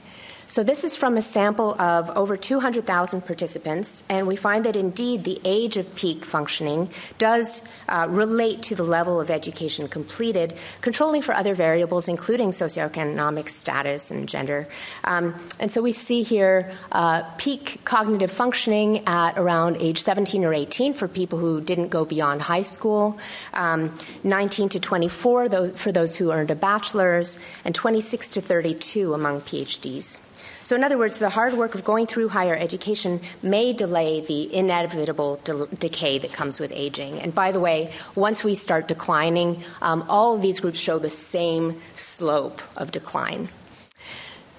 [SPEAKER 5] So, this is from a sample of over 200,000 participants, and we find that indeed the age of peak functioning does uh, relate to the level of education completed, controlling for other variables, including socioeconomic status and gender. Um, and so, we see here uh, peak cognitive functioning at around age 17 or 18 for people who didn't go beyond high school, um, 19 to 24 for those who earned a bachelor's, and 26 to 32 among PhDs. So, in other words, the hard work of going through higher education may delay the inevitable de- decay that comes with aging. And by the way, once we start declining, um, all of these groups show the same slope of decline.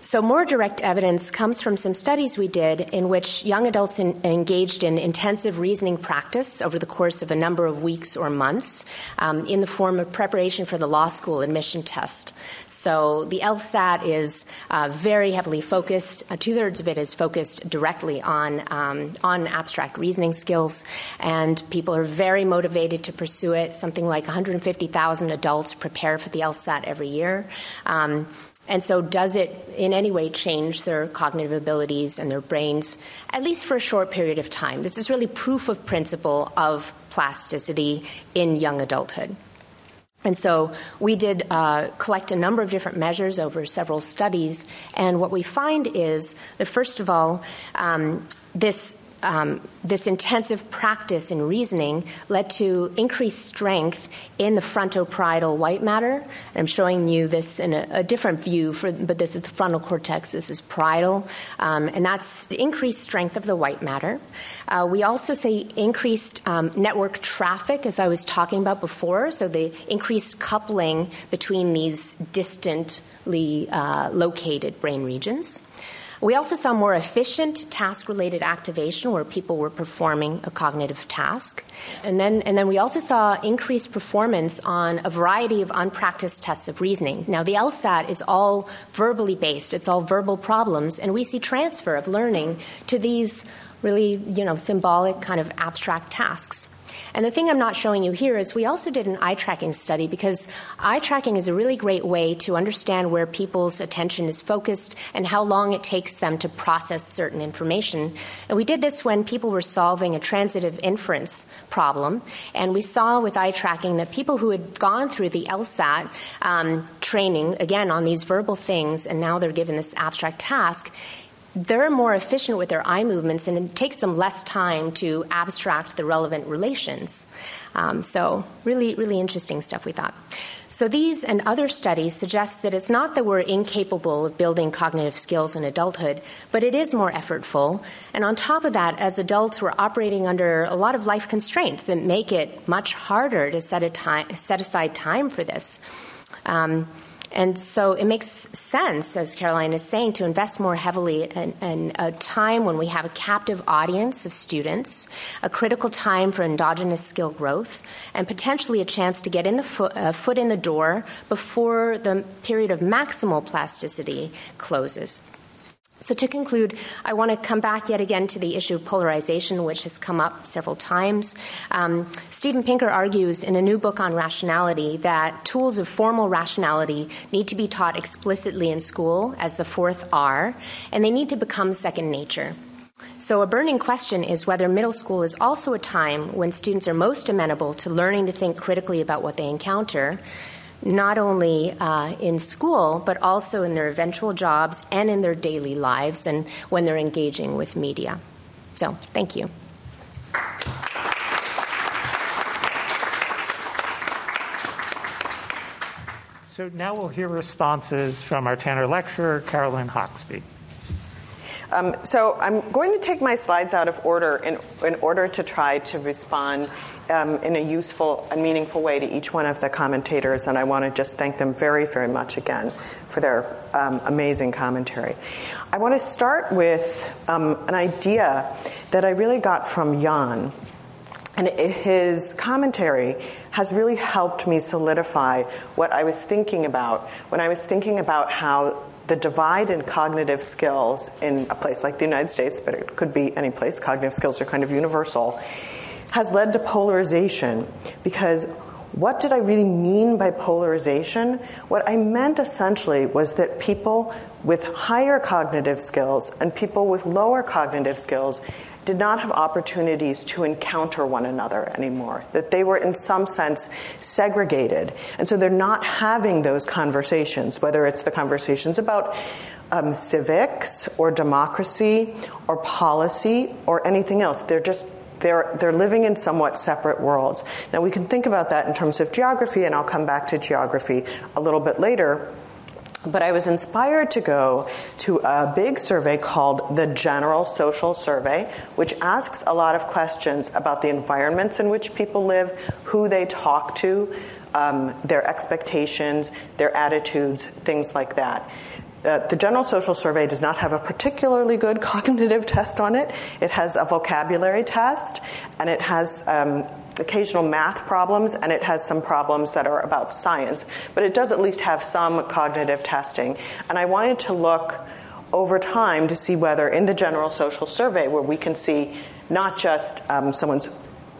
[SPEAKER 5] So, more direct evidence comes from some studies we did in which young adults in, engaged in intensive reasoning practice over the course of a number of weeks or months um, in the form of preparation for the law school admission test. So, the LSAT is uh, very heavily focused, uh, two thirds of it is focused directly on, um, on abstract reasoning skills, and people are very motivated to pursue it. Something like 150,000 adults prepare for the LSAT every year. Um, and so, does it in any way change their cognitive abilities and their brains, at least for a short period of time? This is really proof of principle of plasticity in young adulthood. And so we did uh, collect a number of different measures over several studies, and what we find is that, first of all, um, this um, this intensive practice in reasoning led to increased strength in the frontoparietal white matter. And I'm showing you this in a, a, different view, for, but this is the frontal cortex, this is parietal, um, and that's increased strength of the white matter. Uh, we also see increased um, network traffic, as I was talking about before, so the increased coupling between these distantly uh, located brain regions. We also saw more efficient task related activation where people were performing a cognitive task. And then, and then we also saw increased performance on a variety of unpracticed tests of reasoning. Now, the LSAT is all verbally based, it's all verbal problems, and we see transfer of learning to these really, you know, symbolic kind of abstract tasks. And the thing I'm not showing you here is we also did an eye tracking study because eye tracking is a really great way to understand where people's attention is focused and how long it takes them to process certain information. And we did this when people were solving a transitive inference problem. And we saw with eye tracking that people who had gone through the LSAT um, training, again, on these verbal things, and now they're given this abstract task, they're more efficient with their eye movements and it takes them less time to abstract the relevant relations. Um, so, really, really interesting stuff, we thought. So, these and other studies suggest that it's not that we're incapable of building cognitive skills in adulthood, but it is more effortful. And on top of that, as adults, we're operating under a lot of life constraints that make it much harder to set, a time, set aside time for this. Um, and so it makes sense, as Caroline is saying, to invest more heavily in, in, a time when we have a captive audience of students, a critical time for endogenous skill growth, and potentially a chance to get in the foot, uh, foot in the door before the period of maximal plasticity closes. So, to conclude, I want to come back yet again to the issue of polarization, which has come up several times. Um, Steven Pinker argues in a new book on rationality that tools of formal rationality need to be taught explicitly in school as the fourth R, and they need to become second nature. So, a burning question is whether middle school is also a time when students are most amenable to learning to think critically about what they encounter not only uh, in school, but also in their eventual jobs and in their daily lives and when they're engaging with media. So, thank you.
[SPEAKER 6] So now we'll hear responses from our Tanner lecturer, Caroline Hoxby.
[SPEAKER 7] Um, so I'm going to take my slides out of order in, in order to try to respond um, in a useful and meaningful way to each one of the commentators, and I want to just thank them very, very much again for their um, amazing commentary. I want to start with um, an idea that I really got from Jan. And it, his commentary has really helped me solidify what I was thinking about when I was thinking about how the divide in cognitive skills in a place like the United States, but it could be any place, cognitive skills are kind of universal, has led to polarization because what did I really mean by polarization? What I meant essentially was that people with higher cognitive skills and people with lower cognitive skills did not have opportunities to encounter one another anymore, that they were in some sense segregated. And so they're not having those conversations, whether it's the conversations about um, civics or democracy or policy or anything else. They're just they're, they're living in somewhat separate worlds. Now, we can think about that in terms of geography, and I'll come back to geography a little bit later. But I was inspired to go to a big survey called the General Social Survey, which asks a lot of questions about the environments in which people live, who they talk to, um, their expectations, their attitudes, things like that. Uh, the General Social Survey does not have a particularly good [laughs] cognitive test on it. It has a vocabulary test, and it has um, occasional math problems, and it has some problems that are about science. But it does at least have some cognitive testing. And I wanted to look over time to see whether in the General Social Survey, where we can see not just um, someone's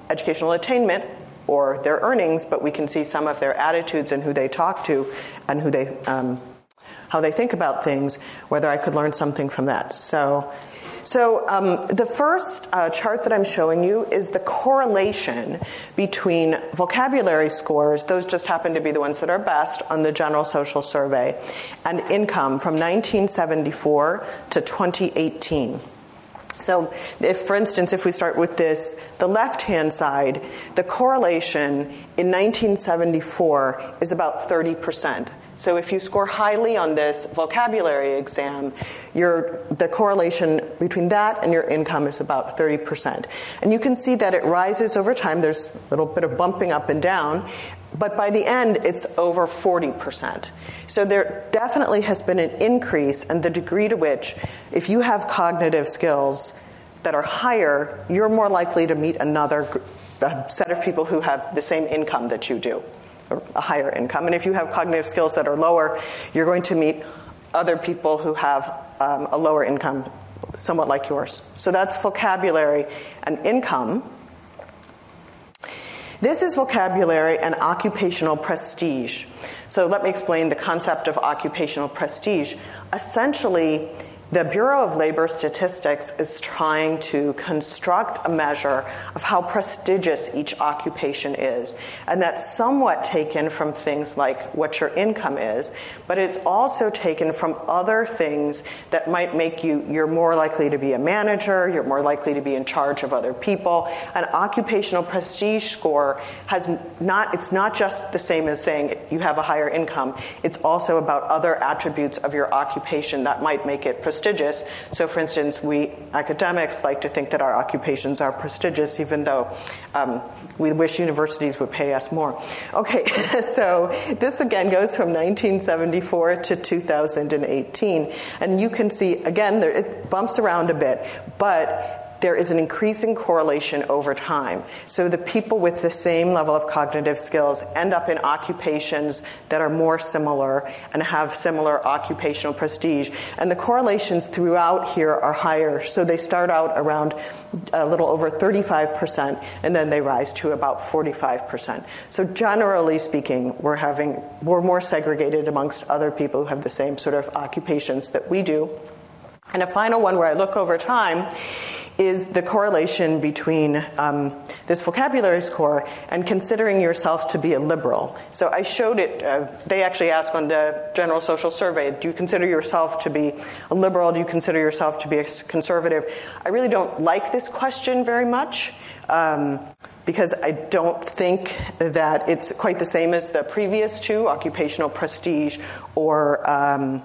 [SPEAKER 7] educational attainment or their earnings, but we can see some of their attitudes and who they talk to and who they um, how they think about things, whether I could learn something from that. So, so um, the first uh, chart that I'm showing you is the correlation between vocabulary scores, those just happen to be the ones that are best on the General Social Survey, and income from 1974 to 2018. So, if, for instance, if we start with this, the left hand side, the correlation in 1974 is about 30%. So, if you score highly on this vocabulary exam, your, the correlation between that and your income is about 30%. And you can see that it rises over time. There's a little bit of bumping up and down, but by the end, it's over 40%. So there definitely has been an increase in the degree to which, if you have cognitive skills that are higher, you're more likely to meet another set of people who have the same income that you do, a higher income. And if you have cognitive skills that are lower, you're going to meet other people who have um, a lower income, somewhat like yours. So that's vocabulary and income. This is vocabulary and occupational prestige. So let me explain the concept of occupational prestige. Essentially, the Bureau of Labor Statistics is trying to construct a measure of how prestigious each occupation is. And that's somewhat taken from things like what your income is, but it's also taken from other things that might make you, you're more likely to be a manager, you're more likely to be in charge of other people. An occupational prestige score has not, it's not just the same as saying you have a higher income, it's also about other attributes of your occupation that might make it prestigious prestigious. So, for instance, we academics like to think that our occupations are prestigious, even though um, we wish universities would pay us more. Okay, [laughs] so this again goes from 1974 to 2018. And you can see, again, there, it bumps around a bit, but there is an increasing correlation over time. So the people with the same level of cognitive skills end up in occupations that are more similar and have similar occupational prestige. And the correlations throughout here are higher. So they start out around a little over 35%, and then they rise to about 45%. So generally speaking, we're having we're more segregated amongst other people who have the same sort of occupations that we do. And a final one where I look over time is the correlation between um, this vocabulary score and considering yourself to be a liberal. So I showed it, uh, they actually ask on the General Social Survey do you consider yourself to be a liberal? Do you consider yourself to be a conservative? I really don't like this question very much. Um, because I don't think that it's quite the same as the previous two occupational prestige or um,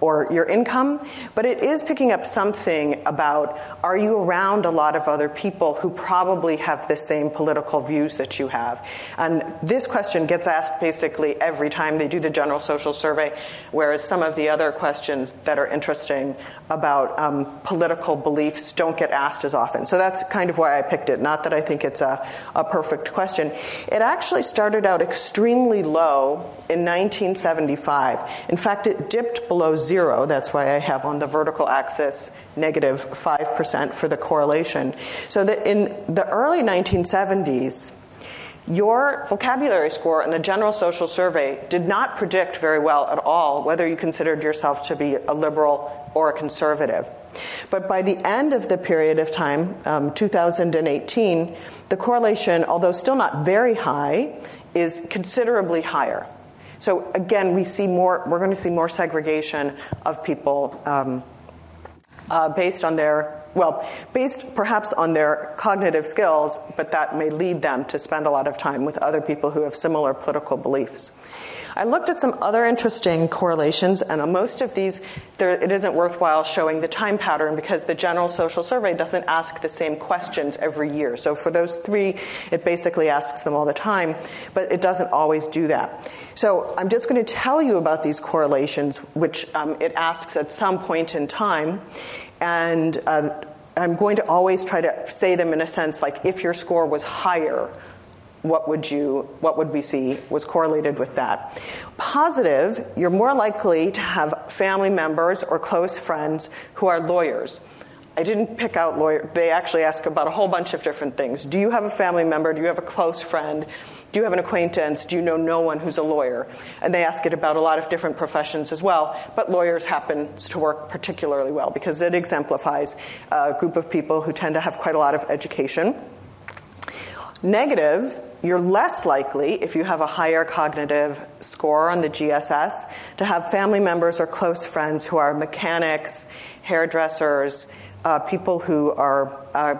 [SPEAKER 7] or your income, but it is picking up something about are you around a lot of other people who probably have the same political views that you have? And this question gets asked basically every time they do the general social survey, whereas some of the other questions that are interesting about um, political beliefs don't get asked as often. So that's kind of why I picked it. Not that I think it's a, a perfect question. It actually started out extremely low in 1975. In fact, it dipped below zero. That's why I have on the vertical axis negative 5% for the correlation. So that in the early 1970s, your vocabulary score in the General Social Survey did not predict very well at all whether you considered yourself to be a liberal or a conservative. But by the end of the period of time, um, 2018, the correlation, although still not very high, is considerably higher. So again, we see more. We're going to see more segregation of people um, uh, based on their well, based perhaps on their cognitive skills, but that may lead them to spend a lot of time with other people who have similar political beliefs. I looked at some other interesting correlations, and most of these, there, it isn't worthwhile showing the time pattern because the General Social Survey doesn't ask the same questions every year. So for those three, it basically asks them all the time, but it doesn't always do that. So I'm just going to tell you about these correlations, which um, it asks at some point in time, and uh, I'm going to always try to say them in a sense like if your score was higher what would you what would we see was correlated with that. Positive you're more likely to have family members or close friends who are lawyers. I didn't pick out lawyer they actually ask about a whole bunch of different things. Do you have a family member? Do you have a close friend? Do you have an acquaintance? Do you know no one who's a lawyer? And they ask it about a lot of different professions as well but lawyers happens to work particularly well because it exemplifies a group of people who tend to have quite a lot of education. Negative, you're less likely, if you have a higher cognitive score on the GSS, to have family members or close friends who are mechanics, hairdressers, uh, people who are uh,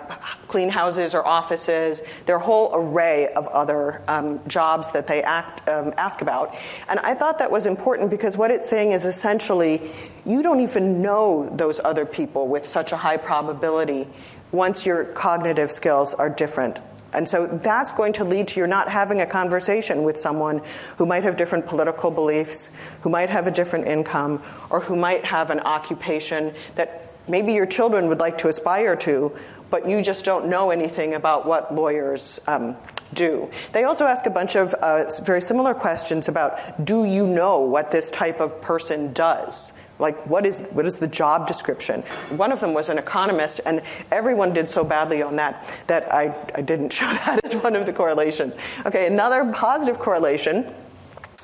[SPEAKER 7] clean houses or offices, their whole array of other um, jobs that they act, um, ask about. And I thought that was important because what it's saying is essentially you don't even know those other people with such a high probability once your cognitive skills are different. And so that's going to lead to your not having a conversation with someone who might have different political beliefs, who might have a different income, or who might have an occupation that maybe your children would like to aspire to, but you just don't know anything about what lawyers um, do. They also ask a bunch of uh, very similar questions about do you know what this type of person does? Like, what is, what is the job description? One of them was an economist, and everyone did so badly on that that I, I didn't [laughs] show that as one of the correlations. Okay, another positive correlation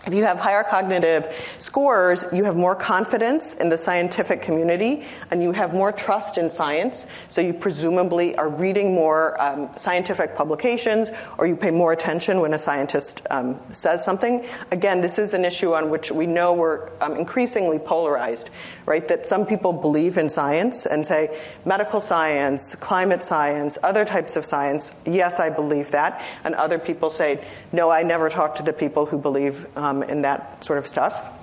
[SPEAKER 7] if you have higher cognitive scores, you have more confidence in the scientific community and you have more trust in science. So you presumably are reading more um, scientific publications or you pay more attention when a scientist um, says something. Again, this is an issue on which we know we're um, increasingly polarized, right? That some people believe in science and say medical science, climate science, other types of science, yes, I believe that. And other people say, no, I never talk to the people who believe um, in that sort of stuff.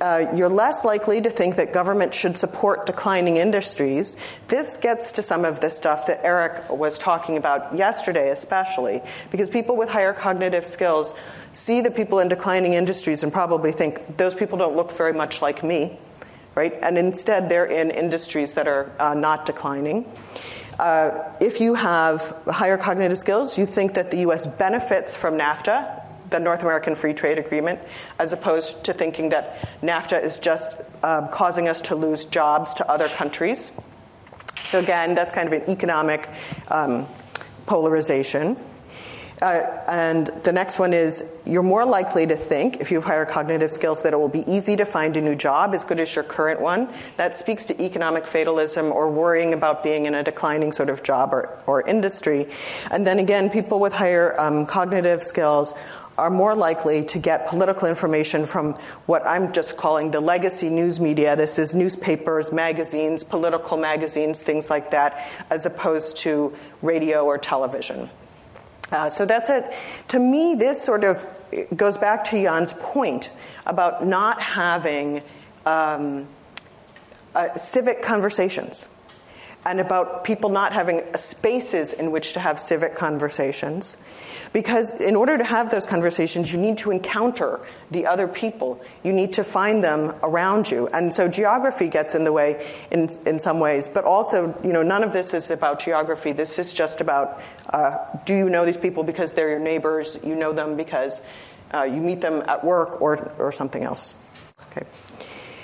[SPEAKER 7] Uh, you're less likely to think that government should support declining industries. This gets to some of the stuff that Erik was talking about yesterday, especially, because people with higher cognitive skills see the people in declining industries and probably think those people don't look very much like me, right? And instead, they're in industries that are uh, not declining. Uh, if you have higher cognitive skills, you think that the US benefits from NAFTA, the North American Free Trade Agreement, as opposed to thinking that NAFTA is just uh, causing us to lose jobs to other countries. So, again, that's kind of an economic um, polarization. Uh, and the next one is you're more likely to think, if you have higher cognitive skills, that it will be easy to find a new job as good as your current one. That speaks to economic fatalism or worrying about being in a declining sort of job or, or industry. And then again, people with higher um, cognitive skills are more likely to get political information from what I'm just calling the legacy news media. This is newspapers, magazines, political magazines, things like that, as opposed to radio or television. Uh, so that's it. To me, this sort of goes back to Jan's point about not having um, uh, civic conversations and about people not having spaces in which to have civic conversations. Because in order to have those conversations, you need to encounter the other people. You need to find them around you. And so geography gets in the way in, in some ways. But also, you know, none of this is about geography. This is just about uh, do you know these people because they're your neighbors? You know them because uh, you meet them at work or, or something else. Okay.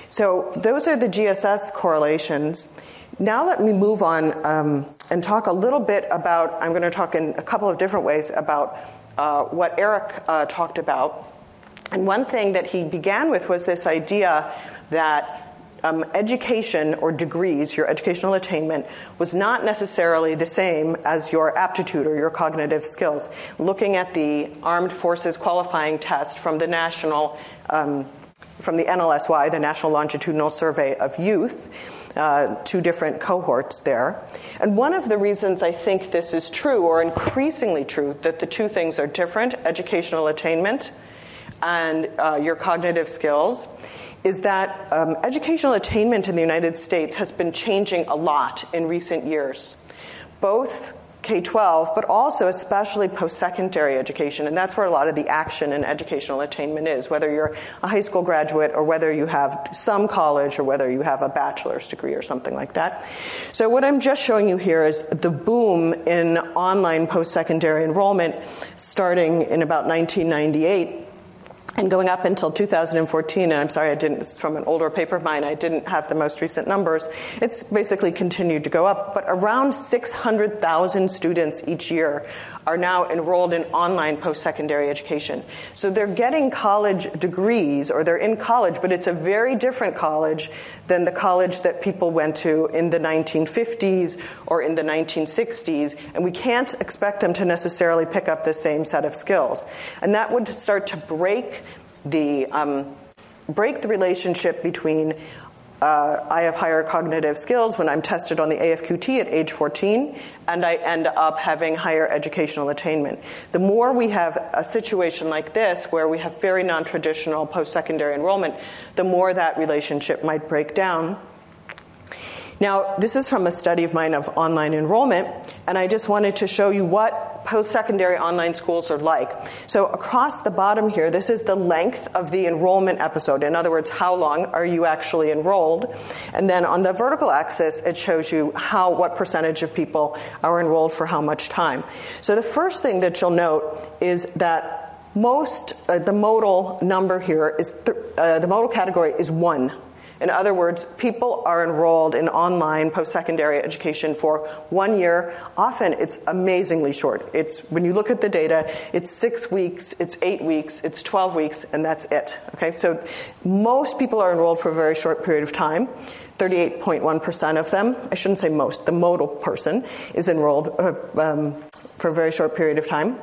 [SPEAKER 7] So those are the GSS correlations. Now let me move on um, and talk a little bit about, I'm going to talk in a couple of different ways about uh, what Erik uh, talked about. And one thing that he began with was this idea that um, education or degrees, your educational attainment, was not necessarily the same as your aptitude or your cognitive skills. Looking at the Armed Forces qualifying test from the National, um, from the NLSY, the National Longitudinal Survey of Youth, uh, two different cohorts there. And one of the reasons I think this is true, or increasingly true, that the two things are different educational attainment and uh, your cognitive skills is that um, educational attainment in the United States has been changing a lot in recent years. Both K 12, but also especially post secondary education. And that's where a lot of the action in educational attainment is, whether you're a high school graduate or whether you have some college or whether you have a bachelor's degree or something like that. So, what I'm just showing you here is the boom in online post secondary enrollment starting in about 1998 and going up until 2014, and I'm sorry I didn't, it's from an older paper of mine, I didn't have the most recent numbers, it's basically continued to go up. But around 600,000 students each year are now enrolled in online post secondary education. So they're getting college degrees, or they're in college, but it's a very different college than the college that people went to in the 1950s or in the 1960s, and we can't expect them to necessarily pick up the same set of skills. And that would start to break the, um, break the relationship between uh, I have higher cognitive skills when I'm tested on the AFQT at age 14, and I end up having higher educational attainment. The more we have a situation like this, where we have very non traditional post secondary enrollment, the more that relationship might break down. Now, this is from a study of mine of online enrollment, and I just wanted to show you what post secondary online schools are like. So, across the bottom here, this is the length of the enrollment episode. In other words, how long are you actually enrolled? And then on the vertical axis, it shows you how what percentage of people are enrolled for how much time. So, the first thing that you'll note is that most, uh, the modal number here is, th- uh, the modal category is one. In other words, people are enrolled in online post secondary education for one year. Often it's amazingly short. It's, when you look at the data, it's six weeks, it's eight weeks, it's 12 weeks, and that's it. Okay, so most people are enrolled for a very short period of time. 38.1% of them, I shouldn't say most, the modal person is enrolled uh, um, for a very short period of time.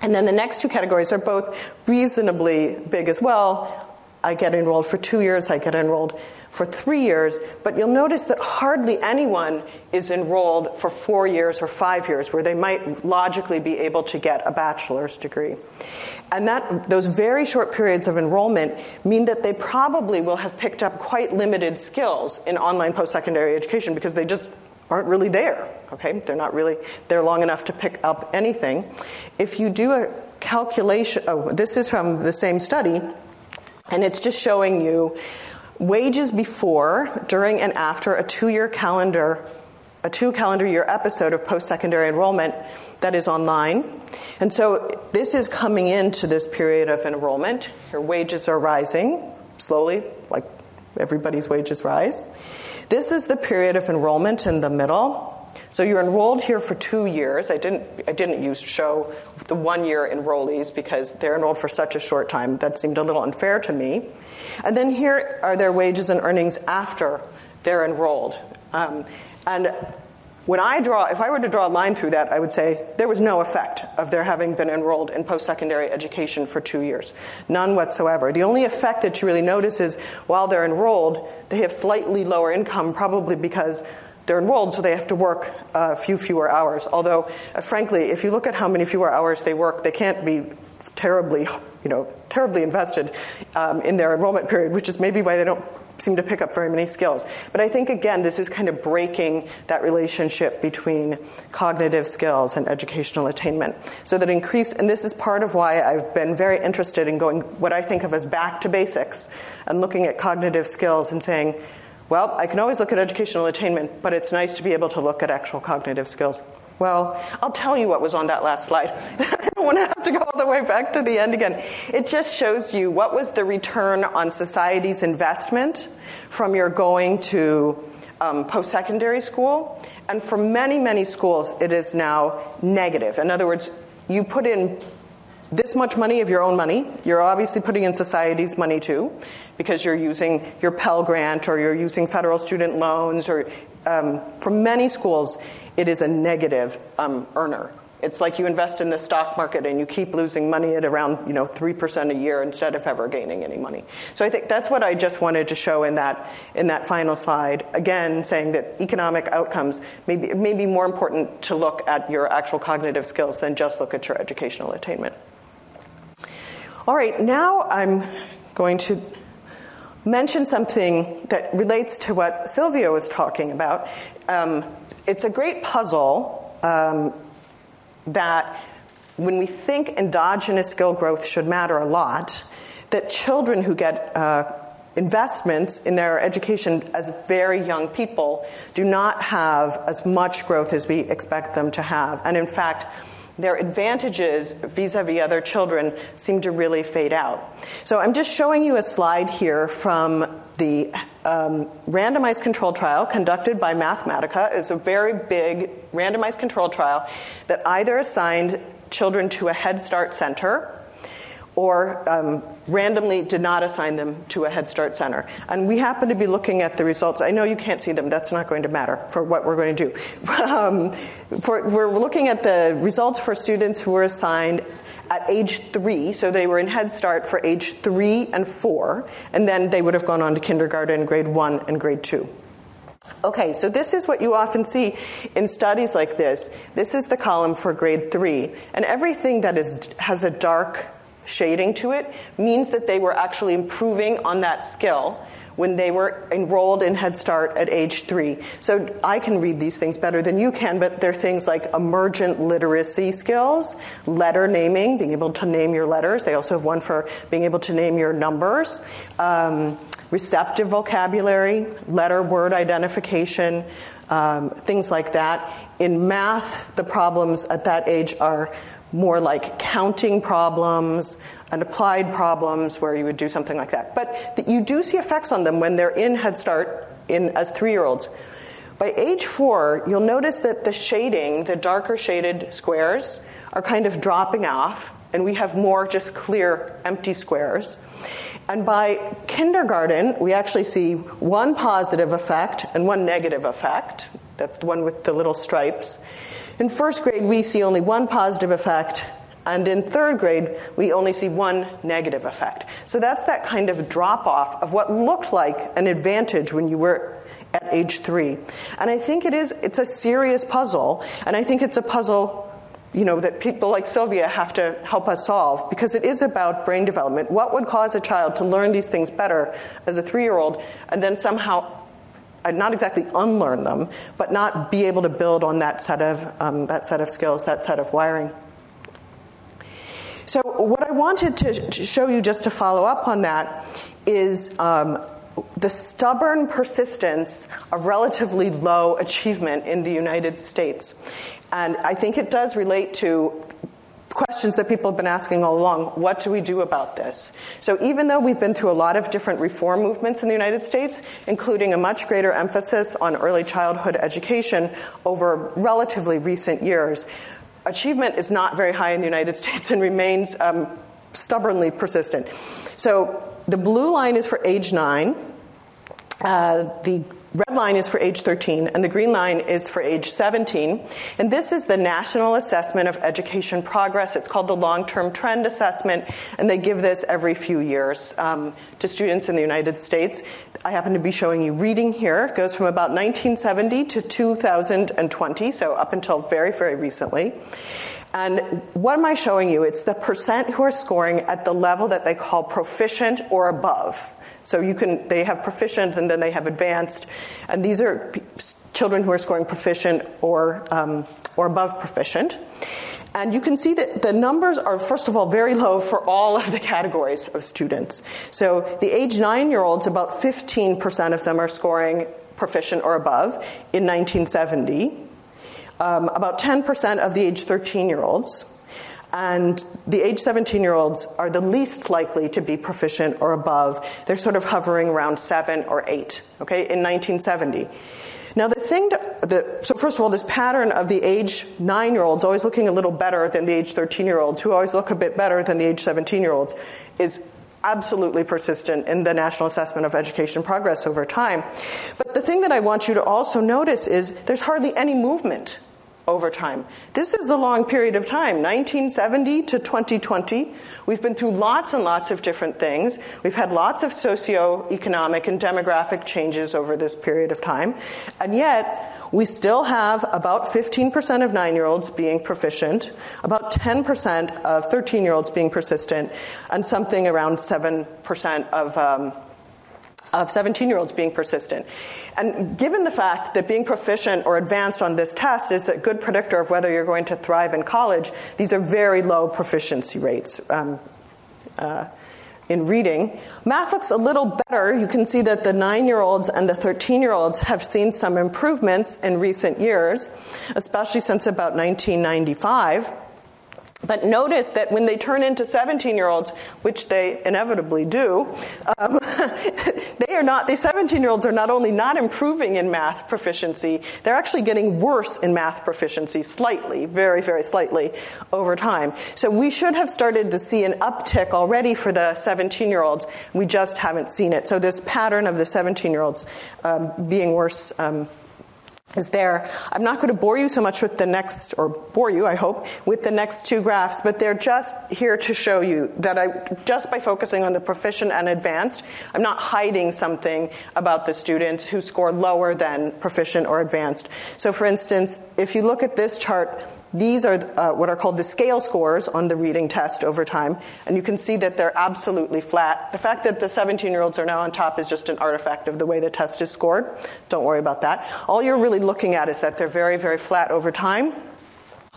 [SPEAKER 7] And then the next two categories are both reasonably big as well I get enrolled for two years, I get enrolled for three years, but you'll notice that hardly anyone is enrolled for four years or five years, where they might logically be able to get a bachelor's degree. And that, those very short periods of enrollment mean that they probably will have picked up quite limited skills in online post secondary education because they just aren't really there. Okay, they're not really there long enough to pick up anything. If you do a calculation, oh, this is from the same study and it's just showing you wages before, during, and after a two year calendar, a two calendar year episode of post secondary enrollment that is online. And so this is coming into this period of enrollment. Your wages are rising slowly, like everybody's wages rise. This is the period of enrollment in the middle. So you're enrolled here for two years. I didn't, I didn't use show the one year enrollees because they're enrolled for such a short time. That seemed a little unfair to me. And then here are their wages and earnings after they're enrolled. Um, and when I draw, if I were to draw a line through that, I would say there was no effect of their having been enrolled in post secondary education for two years. None whatsoever. The only effect that you really notice is while they're enrolled, they have slightly lower income, probably because they're enrolled, so they have to work a few fewer hours. Although, uh, frankly, if you look at how many fewer hours they work, they can't be terribly, you know, terribly invested um, in their enrollment period, which is maybe why they don't seem to pick up very many skills. But I think again, this is kind of breaking that relationship between cognitive skills and educational attainment. So that increase, and this is part of why I've been very interested in going what I think of as back to basics and looking at cognitive skills and saying, well, I can always look at educational attainment, but it's nice to be able to look at actual cognitive skills. Well, I'll tell you what was on that last slide. [laughs] I don't want to have to go all the way back to the end again. It just shows you what was the return on society's investment from your going to um, post secondary school. And for many, many schools, it is now negative. In other words, you put in this much money of your own money, you're obviously putting in society's money too because you're using your Pell Grant or you're using federal student loans, or um, for many schools, it is a negative um, earner. It's like you invest in the stock market and you keep losing money at around you know three percent a year instead of ever gaining any money. So I think that's what I just wanted to show in that in that final slide. Again, saying that economic outcomes may be, may be more important to look at your actual cognitive skills than just look at your educational attainment. All right, now I'm going to mention something that relates to what Silvia was talking about. Um, it's a great puzzle um, that when we think endogenous skill growth should matter a lot, that children who get uh, investments in their education as very young people do not have as much growth as we expect them to have. And in fact, their advantages vis a vis other children seem to really fade out. So I'm just showing you a slide here from the um, randomized control trial conducted by Mathematica. is a very big randomized control trial that either assigned children to a Head Start center or um, randomly did not assign them to a Head Start center. And we happen to be looking at the results. I know you can't see them, that's not going to matter for what we're going to do. [laughs] um, for, we're looking at the results for students who were assigned at age three, so they were in Head Start for age three and four, and then they would have gone on to kindergarten, grade one, and grade two. Okay, so this is what you often see in studies like this. This is the column for grade three, and everything that is, has a dark shading to it means that they were actually improving on that skill when they were enrolled in Head Start at age three. So I can read these things better than you can, but they're things like emergent literacy skills, letter naming, being able to name your letters. They also have one for being able to name your numbers. Um, receptive vocabulary, letter word identification, um, things like that. In math, the problems at that age are more like counting problems and applied problems where you would do something like that. But you do see effects on them when they're in Head Start in, as three year olds. By age four, you'll notice that the shading, the darker shaded squares, are kind of dropping off, and we have more just clear empty squares. And by kindergarten, we actually see one positive effect and one negative effect. That's the one with the little stripes. In first grade, we see only one positive effect, and in third grade, we only see one negative effect. So that's that kind of drop off of what looked like an advantage when you were at age three. And I think it is, it's a serious puzzle, and I think it's a puzzle you know, that people like Silvia have to help us solve because it is about brain development. What would cause a child to learn these things better as a three year old and then somehow not exactly unlearn them, but not be able to build on that set of, um, that set of skills, that set of wiring? So, what I wanted to, to show you just to follow up on that is um, the stubborn persistence of relatively low achievement in the United States. And I think it does relate to questions that people have been asking all along what do we do about this? So, even though we've been through a lot of different reform movements in the United States, including a much greater emphasis on early childhood education over relatively recent years, achievement is not very high in the United [laughs] States and remains um, stubbornly persistent. So, the blue line is for age nine. Uh, the red line is for age 13 and the green line is for age 17. And this is the National Assessment of Education Progress. It's called the Long Term Trend Assessment, and they give this every few years um, to students in the United States. I happen to be showing you reading here. It goes from about 1970 to 2020, so up until very, very recently. And what am I showing you? It's the percent who are scoring at the level that they call proficient or above. So you can, they have proficient and then they have advanced. And these are p- children who are scoring proficient or, um, or above proficient. And you can see that the numbers are, first of all, very low for all of the categories of students. So the age nine year olds, about 15% of them are scoring proficient or above in 1970. Um, about 10% of the age 13 year olds and the age 17 year olds are the least likely to be proficient or above. They're sort of hovering around seven or eight, okay, in 1970. Now, the thing the, so first of all, this pattern of the age nine year olds always looking a little better than the age 13 year olds, who always look a bit better than the age 17 year olds, is absolutely persistent in the National Assessment of Education Progress over time. But the thing that I want you to also notice is there's hardly any movement over time. This is a long period of time, 1970 to 2020. We've been through lots and lots of different things. We've had lots of socio-economic and demographic changes over this period of time. And yet, we still have about 15% of nine year olds being proficient, about 10% of 13 year olds being persistent, and something around 7% of um, of 17 year olds being persistent. And given the fact that being proficient or advanced on this test is a good predictor of whether you're going to thrive in college, these are very low proficiency rates. Um, uh, in reading. Math looks a little better. You can see that the nine year olds and the 13 year olds have seen some improvements in recent years, especially since about 1995. But notice that when they turn into 17 year olds, which they inevitably do, um, [laughs] they are not, the 17 year olds are not only not improving in math proficiency, they're actually getting worse in math proficiency slightly, very, very slightly over time. So we should have started to see an uptick already for the 17 year olds. We just haven't seen it. So this pattern of the 17 year olds um, being worse. Um, is there. I'm not going to bore you so much with the next, or bore you, I hope, with the next two graphs, but they're just here to show you that I, just by focusing on the proficient and advanced, I'm not hiding something about the students who score lower than proficient or advanced. So, for instance, if you look at this chart, these are uh, what are called the scale scores on the reading test over time, and you can see that they're absolutely flat. The fact that the 17 year olds are now on top is just an artifact of the way the test is scored. Don't worry about that. All you're really looking at is that they're very, very flat over time.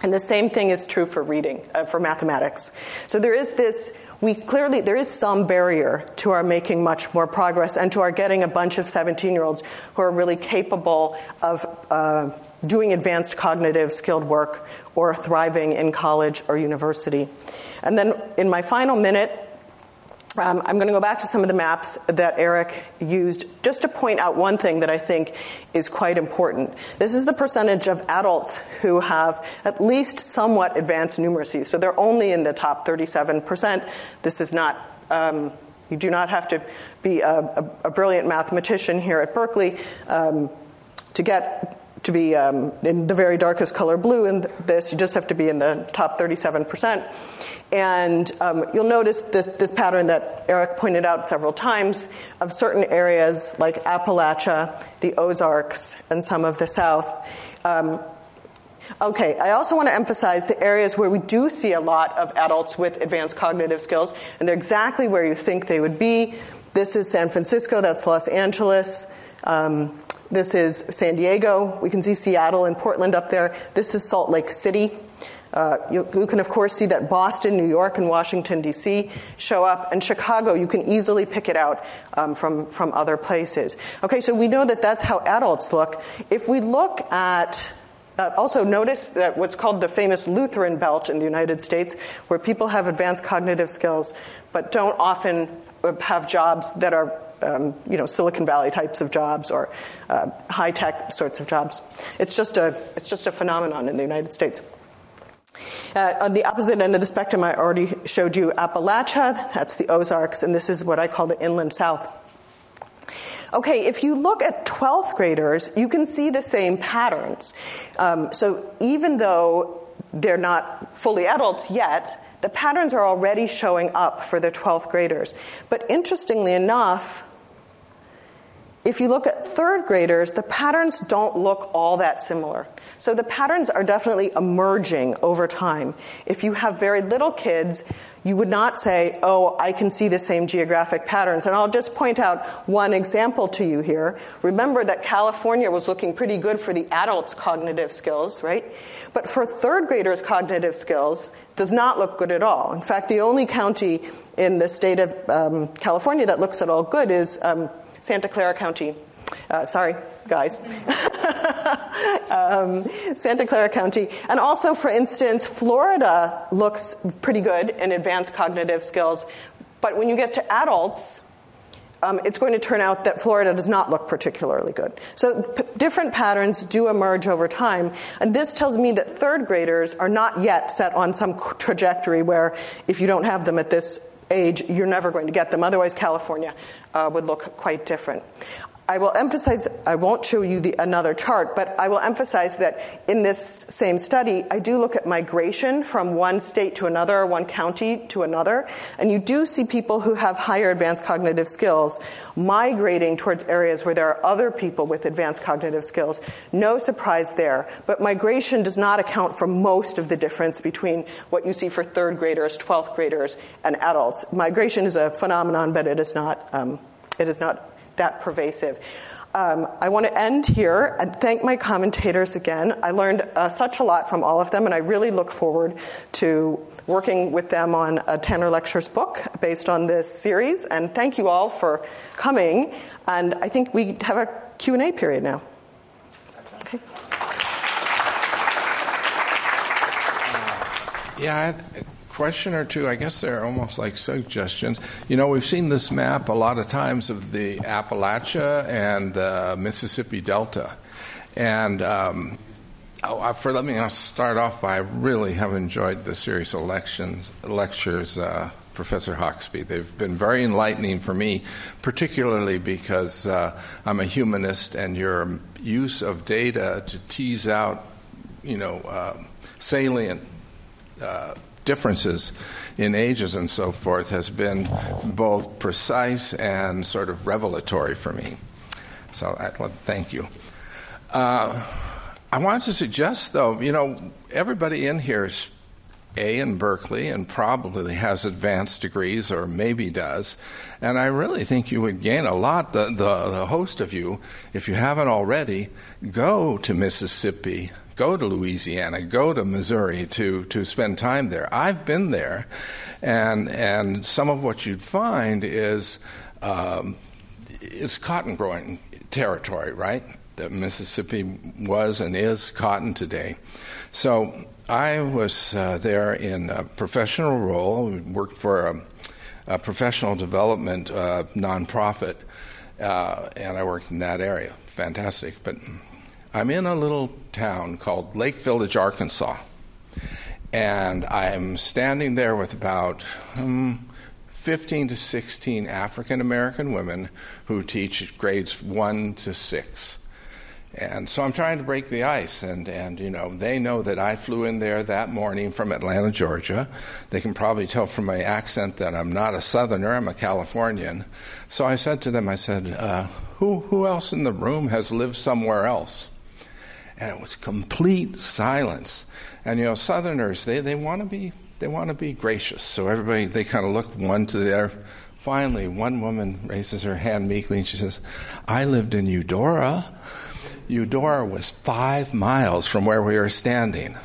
[SPEAKER 7] And the same thing is true for reading, uh, for mathematics. So there is this we clearly, there is some barrier to our making much more progress and to our getting a bunch of 17 year olds who are really capable of uh, doing advanced cognitive skilled work or thriving in college or university. And then in my final minute, um, I'm going to go back to some of the maps that Erik used just to point out one thing that I think is quite important. This is the percentage of adults who have at least somewhat advanced numeracy. So they're only in the top 37%. This is not, um, you do not have to be a, a, a brilliant mathematician here at Berkeley um, to get to be um, in the very darkest color blue in this, you just have to be in the top 37%. And um, you'll notice this, this pattern that Erik pointed out several times of certain areas like Appalachia, the Ozarks, and some of the South. Um, okay, I also want to emphasize the areas where we do see a lot of adults with advanced cognitive skills, and they're exactly where you think they would be. This is San Francisco, that's Los Angeles. Um, this is San Diego. We can see Seattle and Portland up there. This is Salt Lake City. Uh, you, you, can, of course, see that Boston, New York, and Washington, D.C. show up. And Chicago, you can easily pick it out um, from, from other places. Okay, so we know that that's how adults look. If we look at uh, also, notice that what's called the famous Lutheran belt in the United States, where people have advanced cognitive skills but don't often have jobs that are um, you know, Silicon Valley types of jobs or uh, high tech sorts of jobs. It's just a, it's just a phenomenon in the United States. Uh, on the opposite end of the spectrum, I already showed you Appalachia, that's the Ozarks, and this is what I call the inland south. Okay, if you look at 12th graders, you can see the same patterns. Um, so even though they're not fully adults yet, the patterns are already showing up for the 12th graders. But interestingly enough, if you look at third graders, the patterns don't look all that similar. So the patterns are definitely emerging over time. If you have very little kids, you would not say, oh, I can see the same geographic patterns. And I'll just point out one example to you here. Remember that California was looking pretty good for the adults' cognitive skills, right? But for third graders' cognitive skills, does not look good at all. In fact, the only county in the state of um, California that looks at all good is um, Santa Clara County. Uh, sorry, guys. [laughs] um, Santa Clara County. And also, for instance, Florida looks pretty good in advanced cognitive skills. But when you get to adults, um, it's going to turn out that Florida does not look particularly good. So p- different patterns do emerge over time. And this tells me that third graders are not yet set on some trajectory where if you don't have them at this age, you're never going to get them. Otherwise, California uh, would look quite different. I will emphasize, I won't show you the, another chart, but I will emphasize that in this same study, I do look at migration from one state to another, one county to another, and you do see people who have higher advanced cognitive skills migrating towards areas where there are other people with advanced cognitive skills. No surprise there, but migration does not account for most of the difference between what you see for third graders, 12th graders, and adults. Migration is a phenomenon, but it is not, um, it is not that pervasive. Um, I want to end here and thank my commentators again. I learned uh, such a lot from all of them, and I really look forward to working with them on a Tanner Lectures book based on this series. And thank you all for coming. And I think we have a Q&A period now. Okay.
[SPEAKER 8] Yeah, I question or two. I guess they're almost like suggestions. You know, we've seen this map a lot of times of the Appalachia and the Mississippi Delta. And um, oh, for let me start off by I really have enjoyed the series of lections, lectures, uh, Professor Hoxby. They've been very enlightening for me, particularly because uh, I'm a humanist, and your use of data to tease out, you know, uh, salient uh, differences in ages and so forth has been both precise and sort of revelatory for me. So, I, well, thank you. Uh, I want to suggest, though, you know, everybody in here is A in Berkeley and probably has advanced degrees or maybe does. And I really think you would gain a lot, the, the, the host of you, if you haven't already, go to Mississippi go to Louisiana, go to Missouri to, to spend time there. I've been there, and, and some of what you'd find is um, it's cotton growing territory, right? That Mississippi was and is cotton today. So I was uh, there in a professional role, worked for a, a professional development uh, nonprofit, uh, and I worked in that area. Fantastic. But I'm in a little town called Lake Village, Arkansas. And I'm standing there with about um, 15 to 16 African American women who teach grades 1 to 6. And so I'm trying to break the ice, and, and you know they know that I flew in there that morning from Atlanta, Georgia. They can probably tell from my accent that I'm not a Southerner; I'm a Californian. So I said to them, I said, uh, "Who who else in the room has lived somewhere else?" And it was complete silence. And you know, Southerners they, they want to be they want to be gracious, so everybody they kind of look one to the other. Finally, one woman raises her hand meekly and she says, "I lived in Eudora. Eudora was five miles from where we were standing."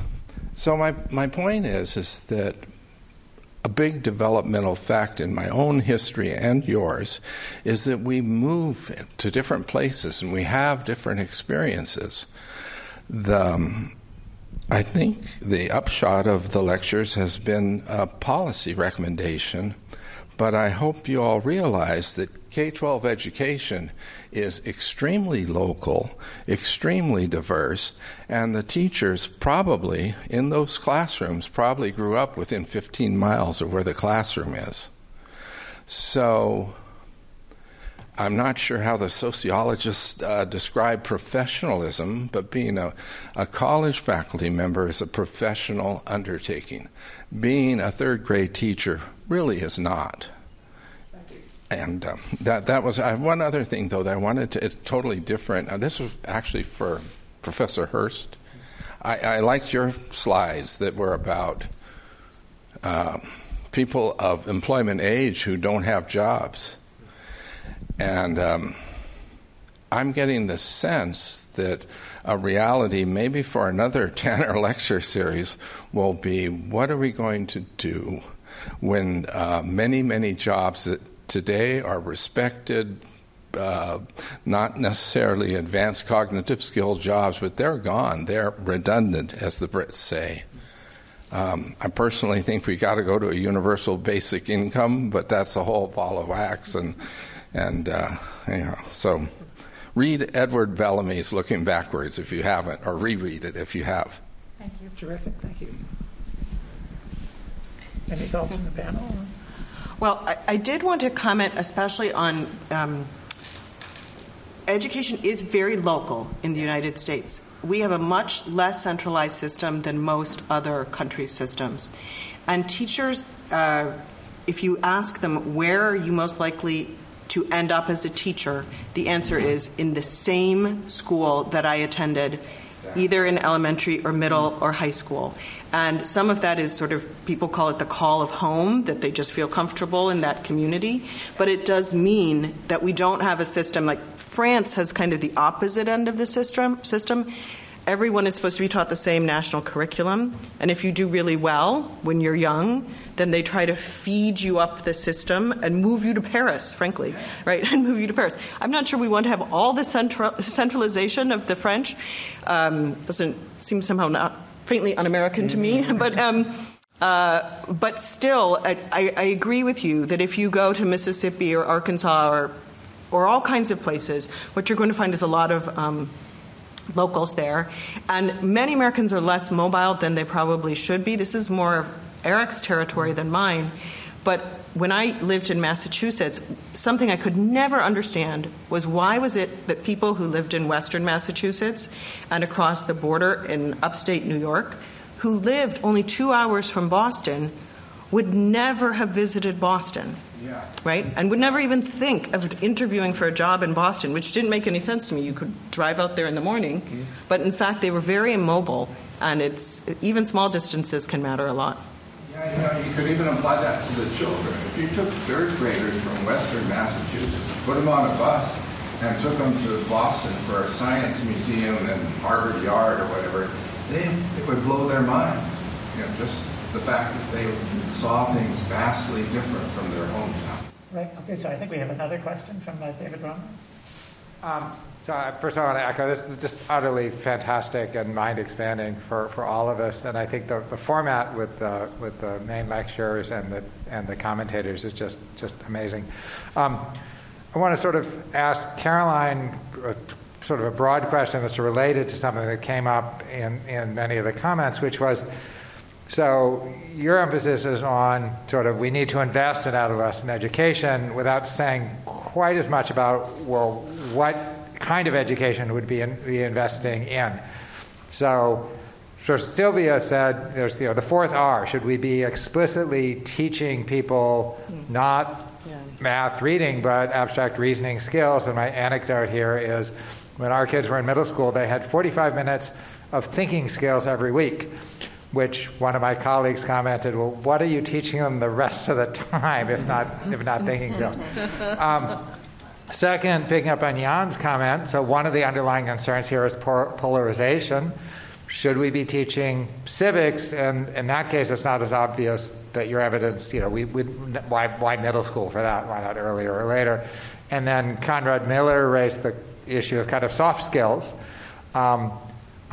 [SPEAKER 8] So my my point is is that a big developmental fact in my own history and yours is that we move to different places and we have different experiences the um, I think the upshot of the lectures has been a policy recommendation, but I hope you all realize that K 12 education is extremely local, extremely diverse, and the teachers probably in those classrooms probably grew up within 15 miles of where the classroom is. So I'm not sure how the sociologists uh, describe professionalism, but being a, a college faculty member is a professional undertaking. Being a third grade teacher really is not. And um, that that was one other thing though that I wanted to. It's totally different. This was actually for Professor Hurst. I, I liked your slides that were about uh, people of employment age who don't have jobs and um, I'm getting the sense that a reality, maybe for another [laughs] Tanner lecture series, will be what are we going to do when uh, many, many jobs that today are respected, uh, not necessarily advanced cognitive skill jobs, but they're gone. They're redundant, as the Brits say. Um, I personally think we got to go to a universal basic income, but that's a whole ball of wax, and and, uh, you know, so read Edward Bellamy's Looking Backwards if you haven't, or reread it if you have.
[SPEAKER 6] Thank you. Terrific. Thank you. Any thoughts from the panel?
[SPEAKER 7] Well, I, I did want to comment especially on um, education is very local in the United States. We have a much less centralized system than most other countries' systems. And teachers, uh, if you ask them where are you most likely to end up as a teacher? The answer is in the same school that I attended, either in elementary or middle or high school. And some of that is sort of, people call it the call of home, that they just feel comfortable in that community. But it does mean that we don't have a system like France has kind of the opposite end of the system. system. Everyone is supposed to be taught the same national curriculum. And if you do really well when you're young, then they try to feed you up the system and move you to Paris, frankly, right? [laughs] And move you to Paris. I'm not sure we want to have all the central, centralization of the French. Um, doesn't seem somehow not faintly un-American to me, [laughs] but. Um, Uh, but still, I, I, I, agree with you that if you go to Mississippi or Arkansas or, or all kinds of places, what you're going to find is a lot of um, locals there. And many Americans are less mobile than they probably should be. This is more Erik's territory than mine. But when I lived in Massachusetts, something I could never understand was why was it that people who lived in western Massachusetts and across the border in upstate New York, who lived only two hours from Boston, would never have visited Boston, yeah. right? And would never even think of interviewing for a job in Boston, which didn't make any sense to me. You could drive out there in the morning, mm-hmm. but in fact, they were very immobile, and it's even small distances can matter a lot.
[SPEAKER 8] Yeah, you know, you could even apply that to the children. If you took third graders from Western Massachusetts, put them on a bus, and took them to Boston for a science museum and Harvard Yard or whatever, they it would blow their minds. You know, just the fact that they saw things vastly different from their hometown.
[SPEAKER 6] Right. Okay. So I think we have another question from uh, David Romer.
[SPEAKER 9] Um, so uh, first, I want to echo this is just utterly fantastic and mind expanding for, for all of us. And I think the, the format with the, with the main lectures and the, and the commentators is just, just amazing. Um, I want to sort of ask Caroline a, sort of a broad question that's related to something that came up in, in many of the comments, which was so your emphasis is on sort of we need to invest in adolescent education without saying quite as much about, well, what kind of education would be, in, be investing in. So, so Silvia said there's you know, the fourth R. Should we be explicitly teaching people not yeah. math, reading, but abstract reasoning skills? And my anecdote here is when our kids were in middle school, they had 45 minutes of thinking skills every week. Which one of my colleagues commented, "Well, what are you teaching them the rest of the time, if not if not thinking skills?" Um, Second, picking up on Jan's comment, so one of the underlying concerns here is polarization. Should we be teaching civics? And in that case, it's not as obvious that your evidence, you know, we, we, why, why middle school for that? Why not earlier or later? And then Conrad Miller raised the issue of kind of soft skills. Um,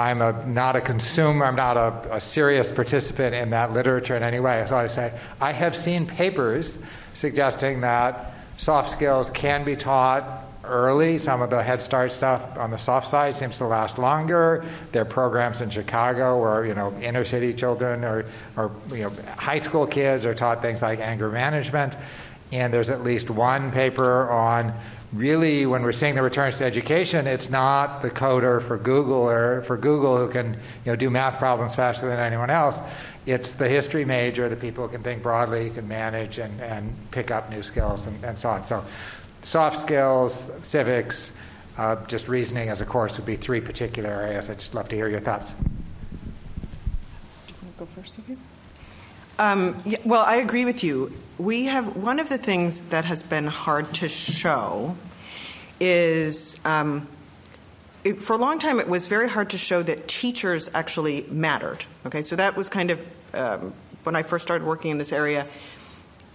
[SPEAKER 9] I'm a, not a consumer, I'm not a, a, serious participant in that literature in any way. So I say, I have seen papers suggesting that Soft skills can be taught early. Some of the Head Start stuff on the soft side seems to last longer. There are programs in Chicago where you know inner city children or, or you know high school kids are taught things like anger management. And there's at least one paper on really when we're seeing the returns to education, it's not the coder for Google or for Google who can you know do math problems faster than anyone else. It's the history major, the people who can think broadly, can manage and, and pick up new skills and, and so on. So, soft skills, civics, uh, just reasoning as a course would be three particular areas. I'd just love to hear your thoughts. Do
[SPEAKER 7] you want to go first, Sophie? Um, yeah, well, I agree with you. We have one of the things that has been hard to show is um, it, for a long time, it was very hard to show that teachers actually mattered. Okay, so that was kind of um, when I first started working in this area.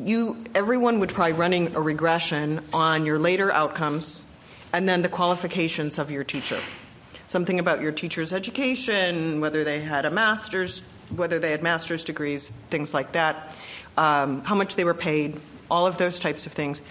[SPEAKER 7] You, everyone would try running a regression on your later outcomes, and then the qualifications of your teacher. Something about your teacher's education, whether they had a master's, whether they had master's degrees, things like that, um, how much they were paid, all of those types of things.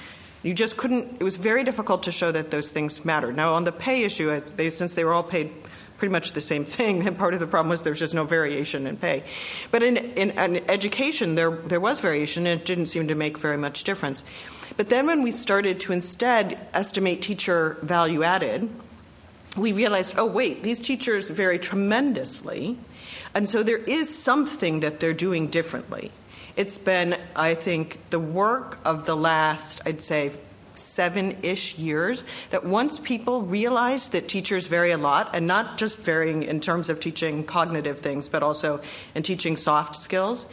[SPEAKER 7] You just couldn't, it was very difficult to show that those things mattered. Now, on the pay issue, they, since they were all paid pretty much the same thing, [laughs] and part of the problem was there's just no variation in pay. But in, in, in education, there, there was variation, and it didn't seem to make very much difference. But then when we started to instead estimate teacher value added, we realized, oh, wait, these teachers vary tremendously. And so there is something that they're doing differently. It's been, I think, the work of the last, I'd say, seven ish years that once people realized that teachers vary a lot, and not just varying in terms of teaching cognitive things, but also in teaching soft skills,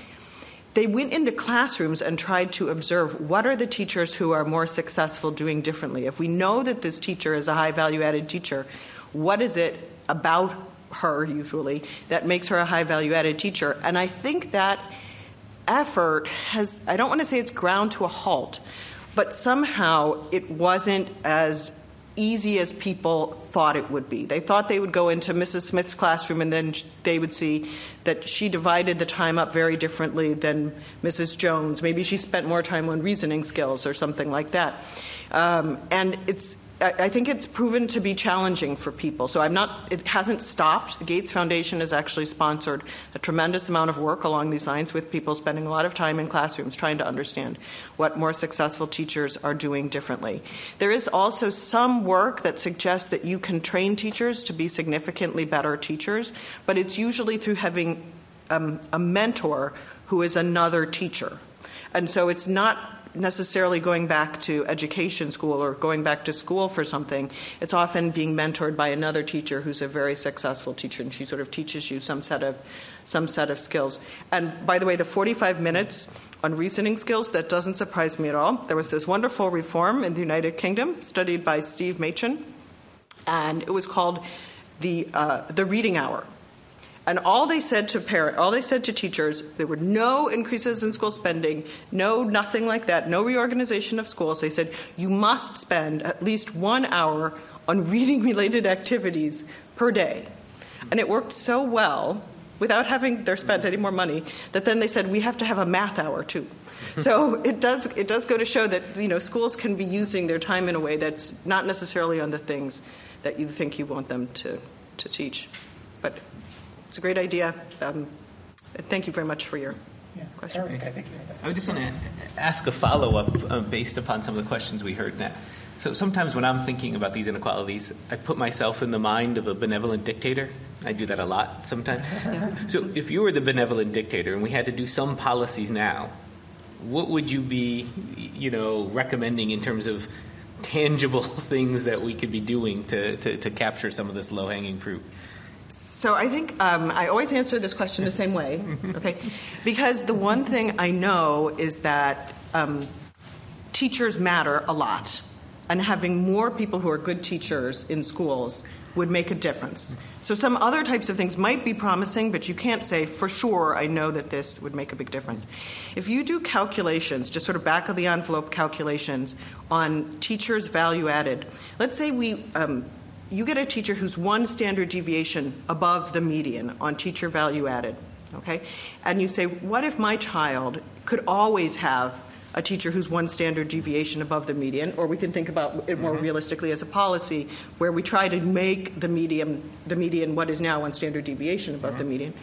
[SPEAKER 7] they went into classrooms and tried to observe what are the teachers who are more successful doing differently. If we know that this teacher is a high value added teacher, what is it about her usually that makes her a high value added teacher? And I think that effort has, I don't want to say it's ground to a halt, but somehow it wasn't as easy as people thought it would be. They thought they would go into Mrs. Smith's classroom and then they would see that she divided the time up very differently than Mrs. Jones. Maybe she spent more time on reasoning skills or something like that. Um, and it's I think it's proven to be challenging for people. So I'm not. It hasn't stopped. The Gates Foundation has actually sponsored a tremendous amount of work along these lines with people spending a lot of time in classrooms trying to understand what more successful teachers are doing differently. There is also some work that suggests that you can train teachers to be significantly better teachers, but it's usually through having um, a mentor who is another teacher. And so it's not necessarily going back to education school or going back to school for something. It's often being mentored by another teacher who's a very successful teacher, and she sort of teaches you some set of some set of skills. And by the way, the 45 minutes on reasoning skills that doesn't surprise me at all. There was this wonderful reform in the United Kingdom studied by Steve Machin, and it was called the uh, the reading hour. And all they said to parent, all they said to teachers, there were no increases in school spending, no nothing like that, no reorganization of schools. They said you must spend at least one hour on [laughs] reading related activities per day. And it worked so well without having their spent any more money that then they said we have to have a math hour too. [laughs] so it does it does go to show that you know schools can be using their time in a way that's not necessarily on the things that you think you want them to, to teach. But it's a great idea. Um, thank you very much for your yeah. question. Erik, I think
[SPEAKER 4] I just want to ask a follow up uh, based upon some of the questions we heard. Now. So sometimes when I'm thinking about these inequalities, I put myself in the mind of a benevolent dictator. I do that a lot sometimes. [laughs] so if you were the benevolent dictator and we had to do some policies now, what would you be, you know, recommending in terms of tangible [laughs] things that we could be doing to, to, to capture some of this low hanging fruit?
[SPEAKER 7] So I think um, I always answer this question the same way, [laughs] okay? Because the one thing I know is that um, teachers matter a lot, and having more people who are good teachers in schools would make a difference. So some other types of things might be promising, but you can't say for sure I know that this would make a big difference. If you do calculations, just sort of back of the envelope calculations on teachers' value added, let's say we um, you get a teacher who's one standard deviation above the median on teacher value added, okay? And you say, what if my child could always have a teacher who's one standard deviation above the median, or we can think about it more mm-hmm. realistically as a policy where we try to make the median, the median what is now one standard deviation above mm-hmm. the median.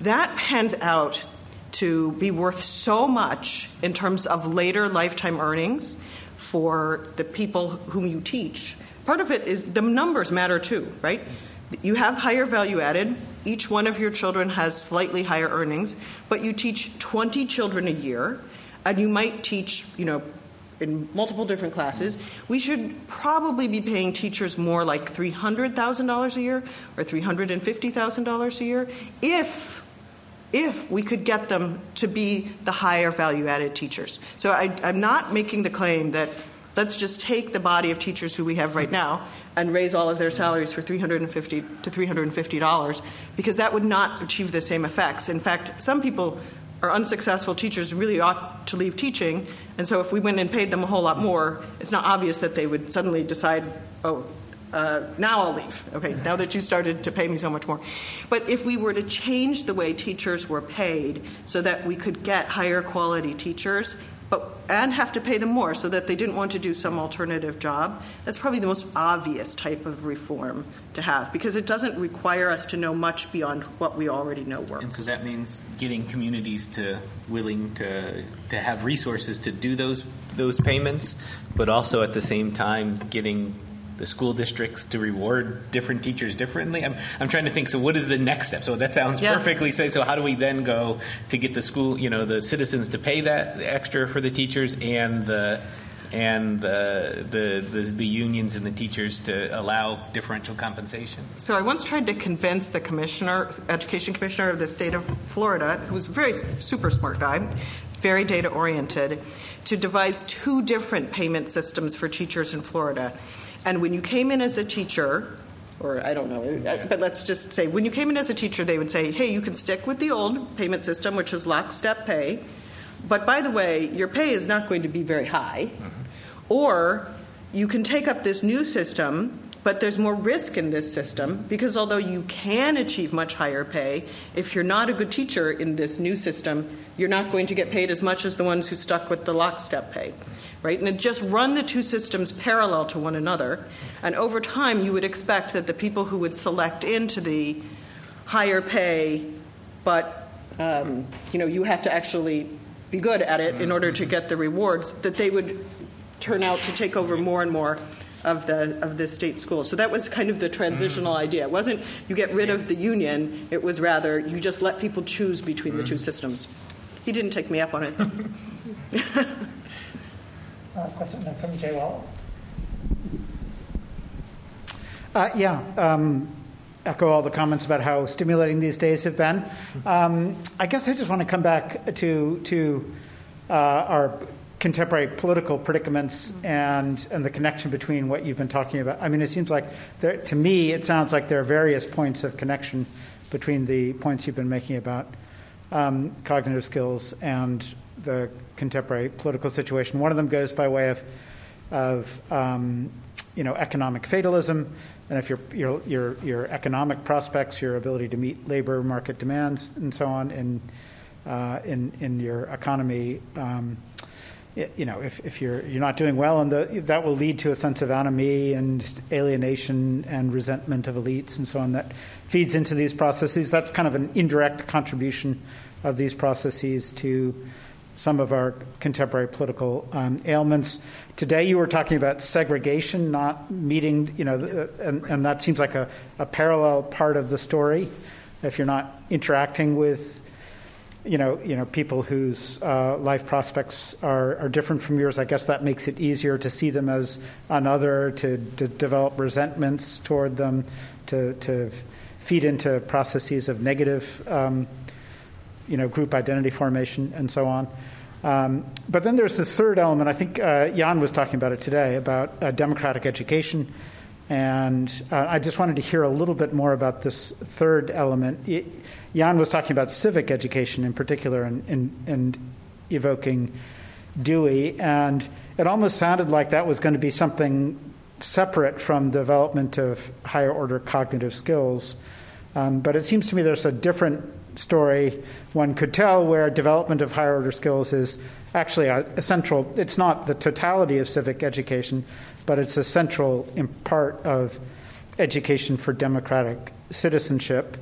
[SPEAKER 7] That pans out to be worth so much in terms of later lifetime earnings for the people whom you teach part of it is the numbers matter too, right? You have higher value added. Each one of your children has slightly higher earnings, but you teach 20 children a year, and you might teach, you know, in multiple different classes. We should probably be paying teachers more like $300,000 a year or $350,000 a year if if we could get them to be the higher value added teachers. So I, am not making the claim that let's just take the body of teachers who we have right now and raise all of their salaries for 350 to 350 dollars because that would not achieve the same effects in fact some people are unsuccessful teachers really ought to leave teaching and so if we went and paid them a whole lot more it's not obvious that they would suddenly decide oh uh, now I'll leave. Okay, now that you started to pay me so much more. But if we were to change the way teachers were paid so that we could get higher quality teachers, but and have to pay them more so that they didn't want to do some alternative job. That's probably the most obvious type of reform to have because it doesn't require us to know much beyond what we already know works.
[SPEAKER 4] And so that means getting communities to willing to to have resources to do those those payments, but also at the same time getting the school districts to reward different teachers differently? I'm, I'm trying to think. So, what is the next step? So that sounds yeah. perfectly say. So, how do we then go to get the school, you know, the citizens to pay that extra for the teachers and the and the, the, the, the, unions and the teachers to allow differential compensation.
[SPEAKER 7] So I once tried to convince the commissioner, education commissioner of the state of Florida, who was a very super smart guy, very data oriented, to devise two different payment systems for teachers in Florida. And when you came in as a teacher, or I don't know, but let's just say when you came in as a teacher, they would say, hey, you can stick with the old payment system, which is lockstep pay. But by the way, your pay is not going to be very high. Mm-hmm. Or you can take up this new system, but there's more risk in this system because although you can achieve much higher pay, if you're not a good teacher in this new system, you're not going to get paid as much as the ones who stuck with the lockstep pay. Right? And just run the two systems parallel to one another. And over time, you would expect that the people who would select into the higher pay, but um, you know, you have to actually be good at it in order to get the rewards, that they would turn out to take over more and more of the of the state schools. So that was kind of the transitional mm. idea. It wasn't you get rid of the union. It was rather you just let people choose between the two mm. systems. He didn't take me up on it. [laughs]
[SPEAKER 6] uh, question from Jay Wallace. Uh, yeah. Um, echo all the comments about how stimulating these days have been. Um, I guess I just want to come back to to uh, our contemporary political predicaments and and the connection between what you've been talking about. I mean, it seems like there, to me, it sounds like there are various points of connection between the points you've been making about um, cognitive skills and the contemporary political situation. One of them goes by way of of um, you know economic fatalism, and if your, your your your economic prospects, your ability to meet labor market demands, and so on, in uh, in in your economy. Um, you know, if, if you're you're not doing well, and the, that will lead to a sense of anomie and alienation and resentment of elites and so on. That feeds into these processes. That's kind of an indirect contribution of these processes to some of our contemporary political um, ailments. Today, you were talking about segregation, not meeting, you know, and, and that seems like a, a parallel part of the story. If you're not interacting with you know, you know, people whose uh, life prospects are, are different from yours, I guess that makes it easier to see them as another, to, to develop resentments toward them, to, to feed into processes of negative, um, you know, group identity formation and so on. Um, but then there's this third element. I think uh, Jan was talking about it today about uh, democratic education. And uh, I just wanted to hear a little bit more about this third element. It, Jan was talking about civic education in particular and, and, and evoking Dewey, and it almost sounded like that was going to be something separate from development of higher order cognitive skills. Um, but it seems to me there's a different story one could tell where development of higher order skills is actually a, a central, it's not the totality of civic education, but it's a central part of education for democratic citizenship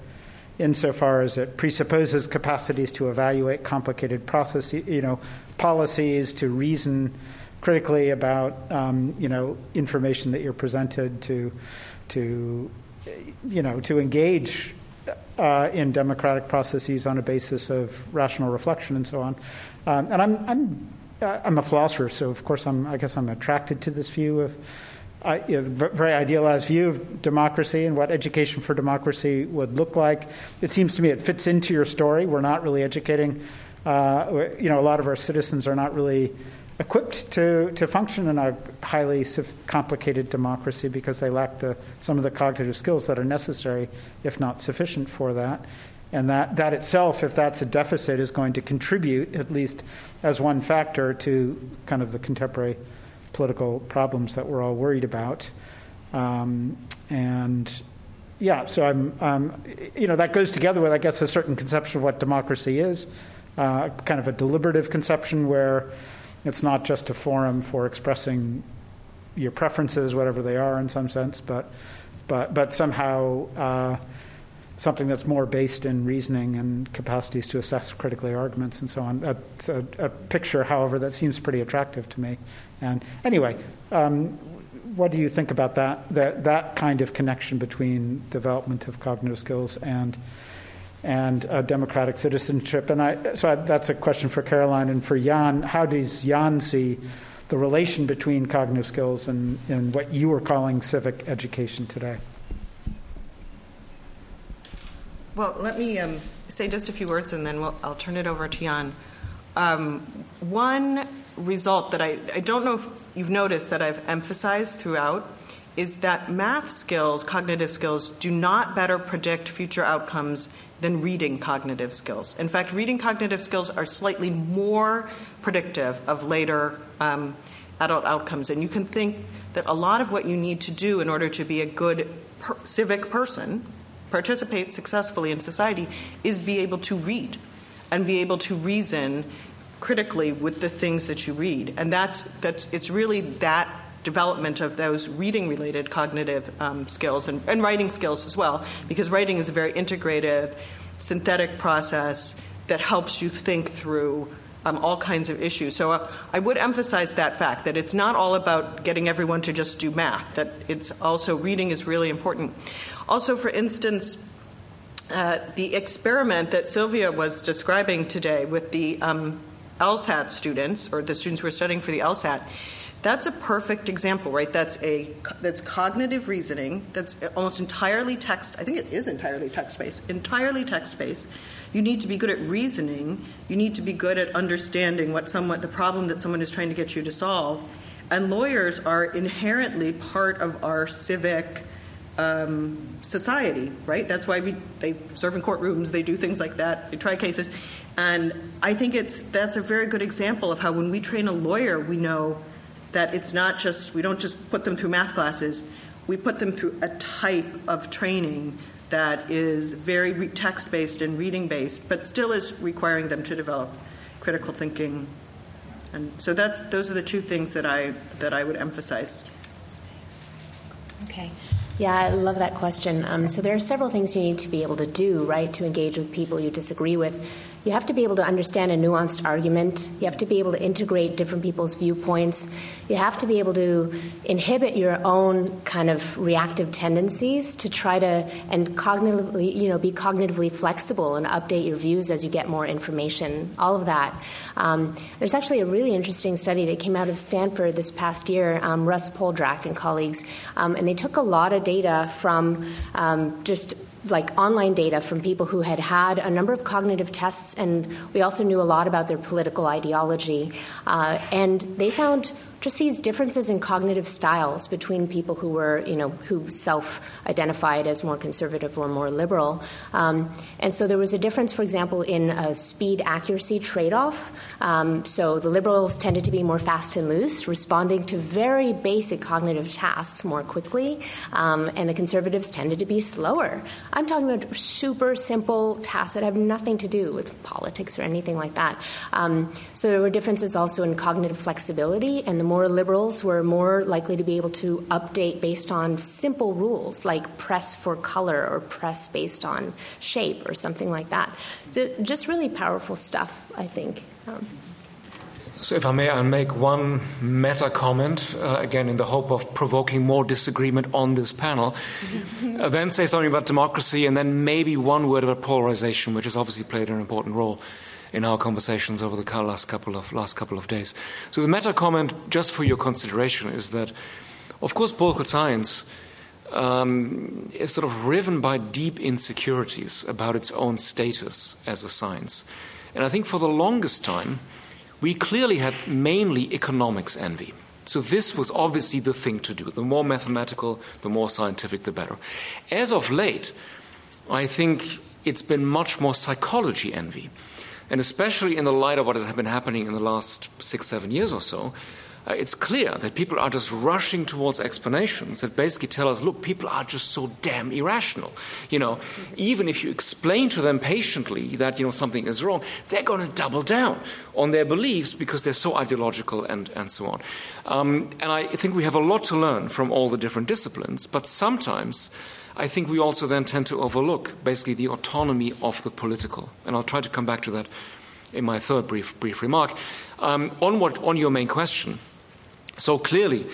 [SPEAKER 6] insofar as it presupposes capacities to evaluate complicated processes, you know, policies, to reason critically about, um, you know, information that you're presented to, to, you know, to engage uh, in democratic processes on a basis of rational reflection and so on. Um, and I'm, I'm, I'm a philosopher, so of course I'm, I guess I'm attracted to this view of a very idealized view of democracy and what education for democracy would look like. It seems to me it fits into your story. We're not really educating, uh, you know, a lot of our citizens are not really equipped to, to function in a highly complicated democracy because they lack the, some of the cognitive skills that are necessary, if not sufficient, for that. And that, that itself, if that's a deficit, is going to contribute, at least as one factor, to kind of the contemporary political problems that we're all worried about. Um, and yeah, so I'm, um, you know, that goes together with, I guess, a certain conception of what democracy is, uh, kind of a deliberative conception where it's not just a forum for expressing your preferences, whatever they are, in some sense, but but but somehow uh, something that's more based in reasoning and capacities to assess critically arguments and so on. A, a, a picture, however, that seems pretty attractive to me. And anyway, um, what do you think about that, that? That kind of connection between development of cognitive skills and and democratic citizenship. And I, so I, that's a question for Caroline and for Jan. How does Jan see the relation between cognitive skills and, and what you are calling civic education today?
[SPEAKER 7] Well, let me um, say just a few words and then we'll, I'll turn it over to Jan. Um, one result that I, I don't know if you've noticed that I've emphasized throughout is that math skills, cognitive skills, do not better predict future outcomes than reading cognitive skills. In fact, reading cognitive skills are slightly more predictive of later um, adult outcomes. And you can think that a lot of what you need to do in order to be a good per- civic person, participate successfully in society, is be able to read and be able to reason critically with the things that you read. And that's, that's it's really that development of those reading related cognitive um, skills and, and writing skills as well, because writing is a very integrative, synthetic process that helps you think through um, all kinds of issues. So uh, I would emphasize that fact that it's not all about getting everyone to just do math, that it's also reading is really important. Also, for instance, uh, the experiment that Silvia was describing today with the um, LSAT students, or the students who are studying for the LSAT, that's a perfect example, right? That's a that's cognitive reasoning. That's almost entirely text. I think it is entirely text based. Entirely text based. You need to be good at reasoning. You need to be good at understanding what someone the problem that someone is trying to get you to solve. And lawyers are inherently part of our civic um, society, right? That's why we they serve in courtrooms. They do things like that. They try cases, and I think it's that's a very good example of how when we train a lawyer, we know that it's not just we don't just put them through math classes. We put them through a type of training that is very text based and reading based, but still is requiring them to develop critical thinking. And so that's those are the two things that I that I would emphasize.
[SPEAKER 5] Okay. Yeah, I love that question. Um, so there are several things you need to be able to do, right, to engage with people you disagree with. You have to be able to understand a nuanced argument. You have to be able to integrate different people's viewpoints. You have to be able to inhibit your own kind of reactive tendencies to try to and cognitively, you know, be cognitively flexible and update your views as you get more information. All of that. Um, there's actually a really interesting study that came out of Stanford this past year. Um, Russ Poldrack and colleagues, um, and they took a lot of data from um, just like online data from people who had had a number of cognitive tests, and we also knew a lot about their political ideology. Uh, and they found just these differences in cognitive styles between people who were, you know, who self-identified as more conservative or more liberal. Um, and so there was a difference, for example, in a speed accuracy trade-off. Um, so the liberals tended to be more fast and loose, responding to very basic cognitive tasks more quickly, um, and the conservatives tended to be slower. I'm talking about super simple tasks that have nothing to do with politics or anything like that. Um, so there were differences also in cognitive flexibility and the more liberals were more likely to be able to update based on simple rules like press for color or press based on shape or something like that. Just really powerful stuff, I think. Um,
[SPEAKER 3] so, if I may, I'll make one meta comment, uh, again, in the hope of provoking more disagreement on this panel. [laughs] uh, then say something about democracy, and then maybe one word about polarization, which has obviously played an important role in our conversations over the last couple of last couple of days. So the meta comment, just for your consideration, is that, of course, political science um, is sort of riven by deep insecurities about its own status as a science, and I think for the longest time, we clearly had mainly economics envy. So this was obviously the thing to do. The more mathematical, the more scientific, the better. As of late, I think it's been much more psychology envy. And especially in the light of what has been happening in the last six, seven years or so, uh, it's clear that people are just rushing towards explanations that basically tell us, look, people are just so damn irrational. You know, even if you explain to them patiently that, you know, something is wrong, they're going to double down on their beliefs because they're so ideological and, and so on. Um, and I think we have a lot to learn from all the different disciplines, but sometimes I think we also then tend to overlook basically the autonomy of the political. And I'll try to come back to that in my third brief, brief remark. Um, on, what, on your main question, so clearly,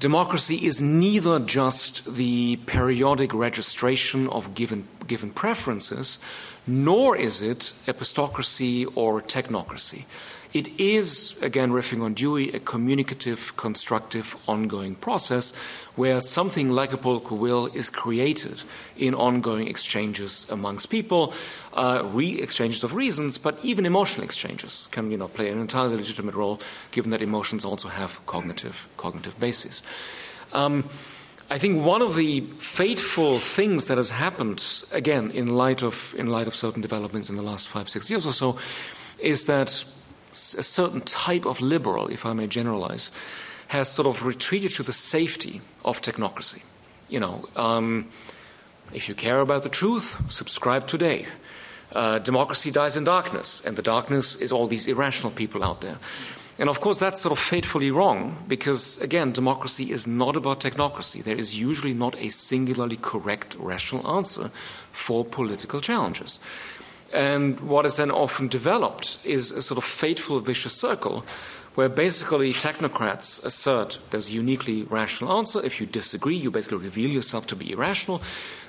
[SPEAKER 3] democracy is neither just the periodic registration of given, given preferences, nor is it epistocracy or technocracy. It is, again, riffing on Dewey, a communicative, constructive, ongoing process where something like a political will is created in ongoing exchanges amongst people, uh, re- exchanges of reasons, but even emotional exchanges can you know, play an entirely legitimate role, given that emotions also have cognitive, cognitive bases. Um, I think one of the fateful things that has happened, again, in light of, in light of certain developments in the last five, six years or so, is that a certain type of liberal, if I may generalize, has sort of retreated to the safety of technocracy. You know, um, if you care about the truth, subscribe today. Uh, democracy dies in darkness, and the darkness is all these irrational people out there. And of course, that's sort of fatefully wrong because, again, democracy is not about technocracy. There is usually not a singularly correct, rational answer for political challenges. And what is then often developed is a sort of fateful, vicious circle where basically technocrats assert there's a uniquely rational answer. If you disagree, you basically reveal yourself to be irrational.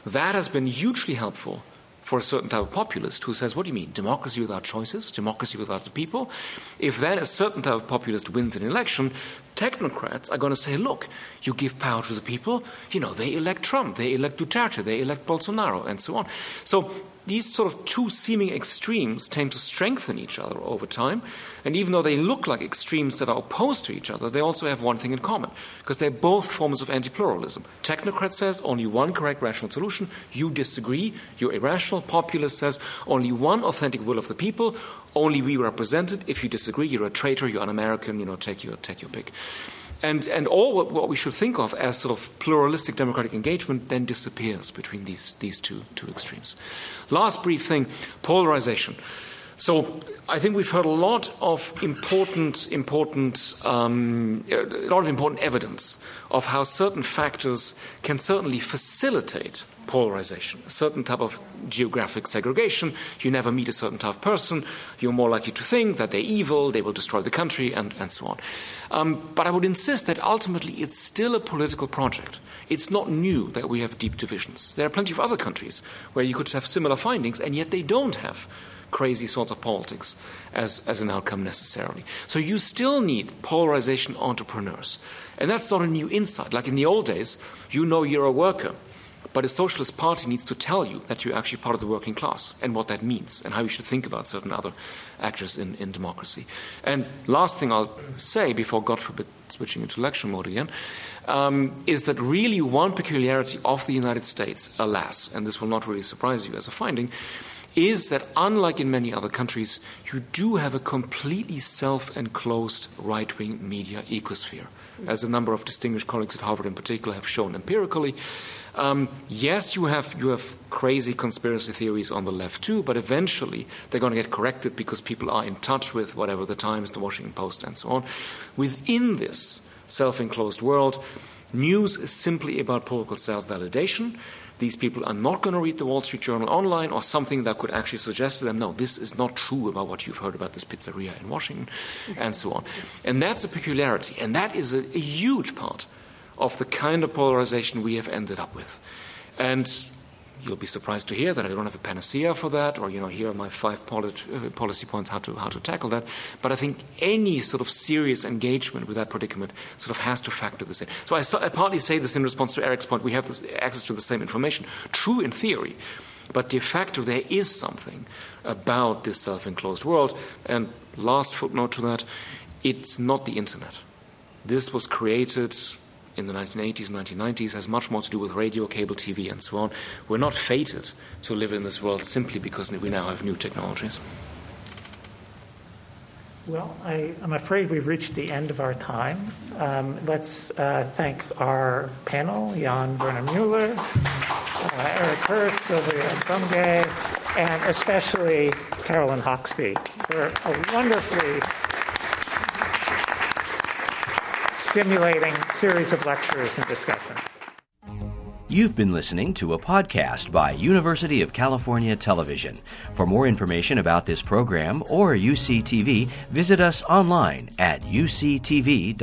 [SPEAKER 3] That has been hugely helpful for a certain type of populist who says, What do you mean? Democracy without choices? Democracy without the people? If then a certain type of populist wins an election, technocrats are going to say, Look, you give power to the people, you know, they elect Trump, they elect Duterte, they elect Bolsonaro, and so on. So these sort of two seeming extremes tend to strengthen each other over time. And even though they look like extremes that are opposed to each other, they also have one thing in common, because they're both forms of anti pluralism. Technocrat says only one correct rational solution. You disagree, you're irrational. Populist says only one authentic will of the people, only we represent it. If you disagree, you're a traitor, you're un American, you know, take your, take your pick. And, and all what, what, we should think of as sort of pluralistic democratic engagement then disappears between these, these two, two extremes. Last brief thing polarization. So I think we've heard a lot of important, important, um, a lot of important evidence of how certain factors can certainly facilitate polarization, a certain type of geographic segregation. You never meet a certain type of person. You're more likely to think that they're evil, they will destroy the country, and, and so on. Um, but I would insist that ultimately it's still a political project. It's not new that we have deep divisions. There are plenty of other countries where you could have similar findings, and yet they don't have crazy sorts of politics as, as an outcome necessarily. So you still need polarization entrepreneurs. And that's not a new insight. Like in the old days, you know you're a worker. But a socialist party needs to tell you that you're actually part of the working class and what that means and how you should think about certain other actors in, in democracy. And last thing I'll say before, God forbid, switching into election mode again, um, is that really one peculiarity of the United States, alas, and this will not really surprise you as a finding, is that unlike in many other countries, you do have a completely self enclosed right wing media ecosphere, as a number of distinguished colleagues at Harvard in particular have shown empirically. Um, yes, you have you have crazy conspiracy theories on the left too, but eventually they're going to get corrected because people are in touch with whatever the Times, the Washington Post, and so on. Within this self-enclosed world, news is simply about political self-validation. These people are not going to read the Wall Street Journal online or something that could actually suggest to them, no, this is not true about what you've heard about this pizzeria in Washington, and so on. And that's a peculiarity, and that is a, a huge part of the kind of polarization we have ended up with. And you'll be surprised to hear that I don't have a panacea for that, or you know, here are my five polit- uh, policy points how to how to tackle that. But I think any sort of serious engagement with that predicament sort of has to factor this in. So I, I partly say this in response to Erik's point: we have this, access to the same information. True in theory, but de facto there is something about this self-enclosed world. And last footnote to that: it's not the internet. This was created in the 1980s, 1990s has much more to do with radio, cable TV, and so on. We're not fated to live in this world simply because we now have new technologies.
[SPEAKER 6] Well, I, am afraid we've reached the end of our time. Um, let's uh, thank our panel, Jan Werner Müller, uh, Erik Hurst, Silvia Bunge, and especially Caroline Hoxby for a wonderfully stimulating series of lectures and discussion.
[SPEAKER 1] You've been listening to a podcast by University of California Television. For more information about this program or UCTV, visit us online at uctv.tv.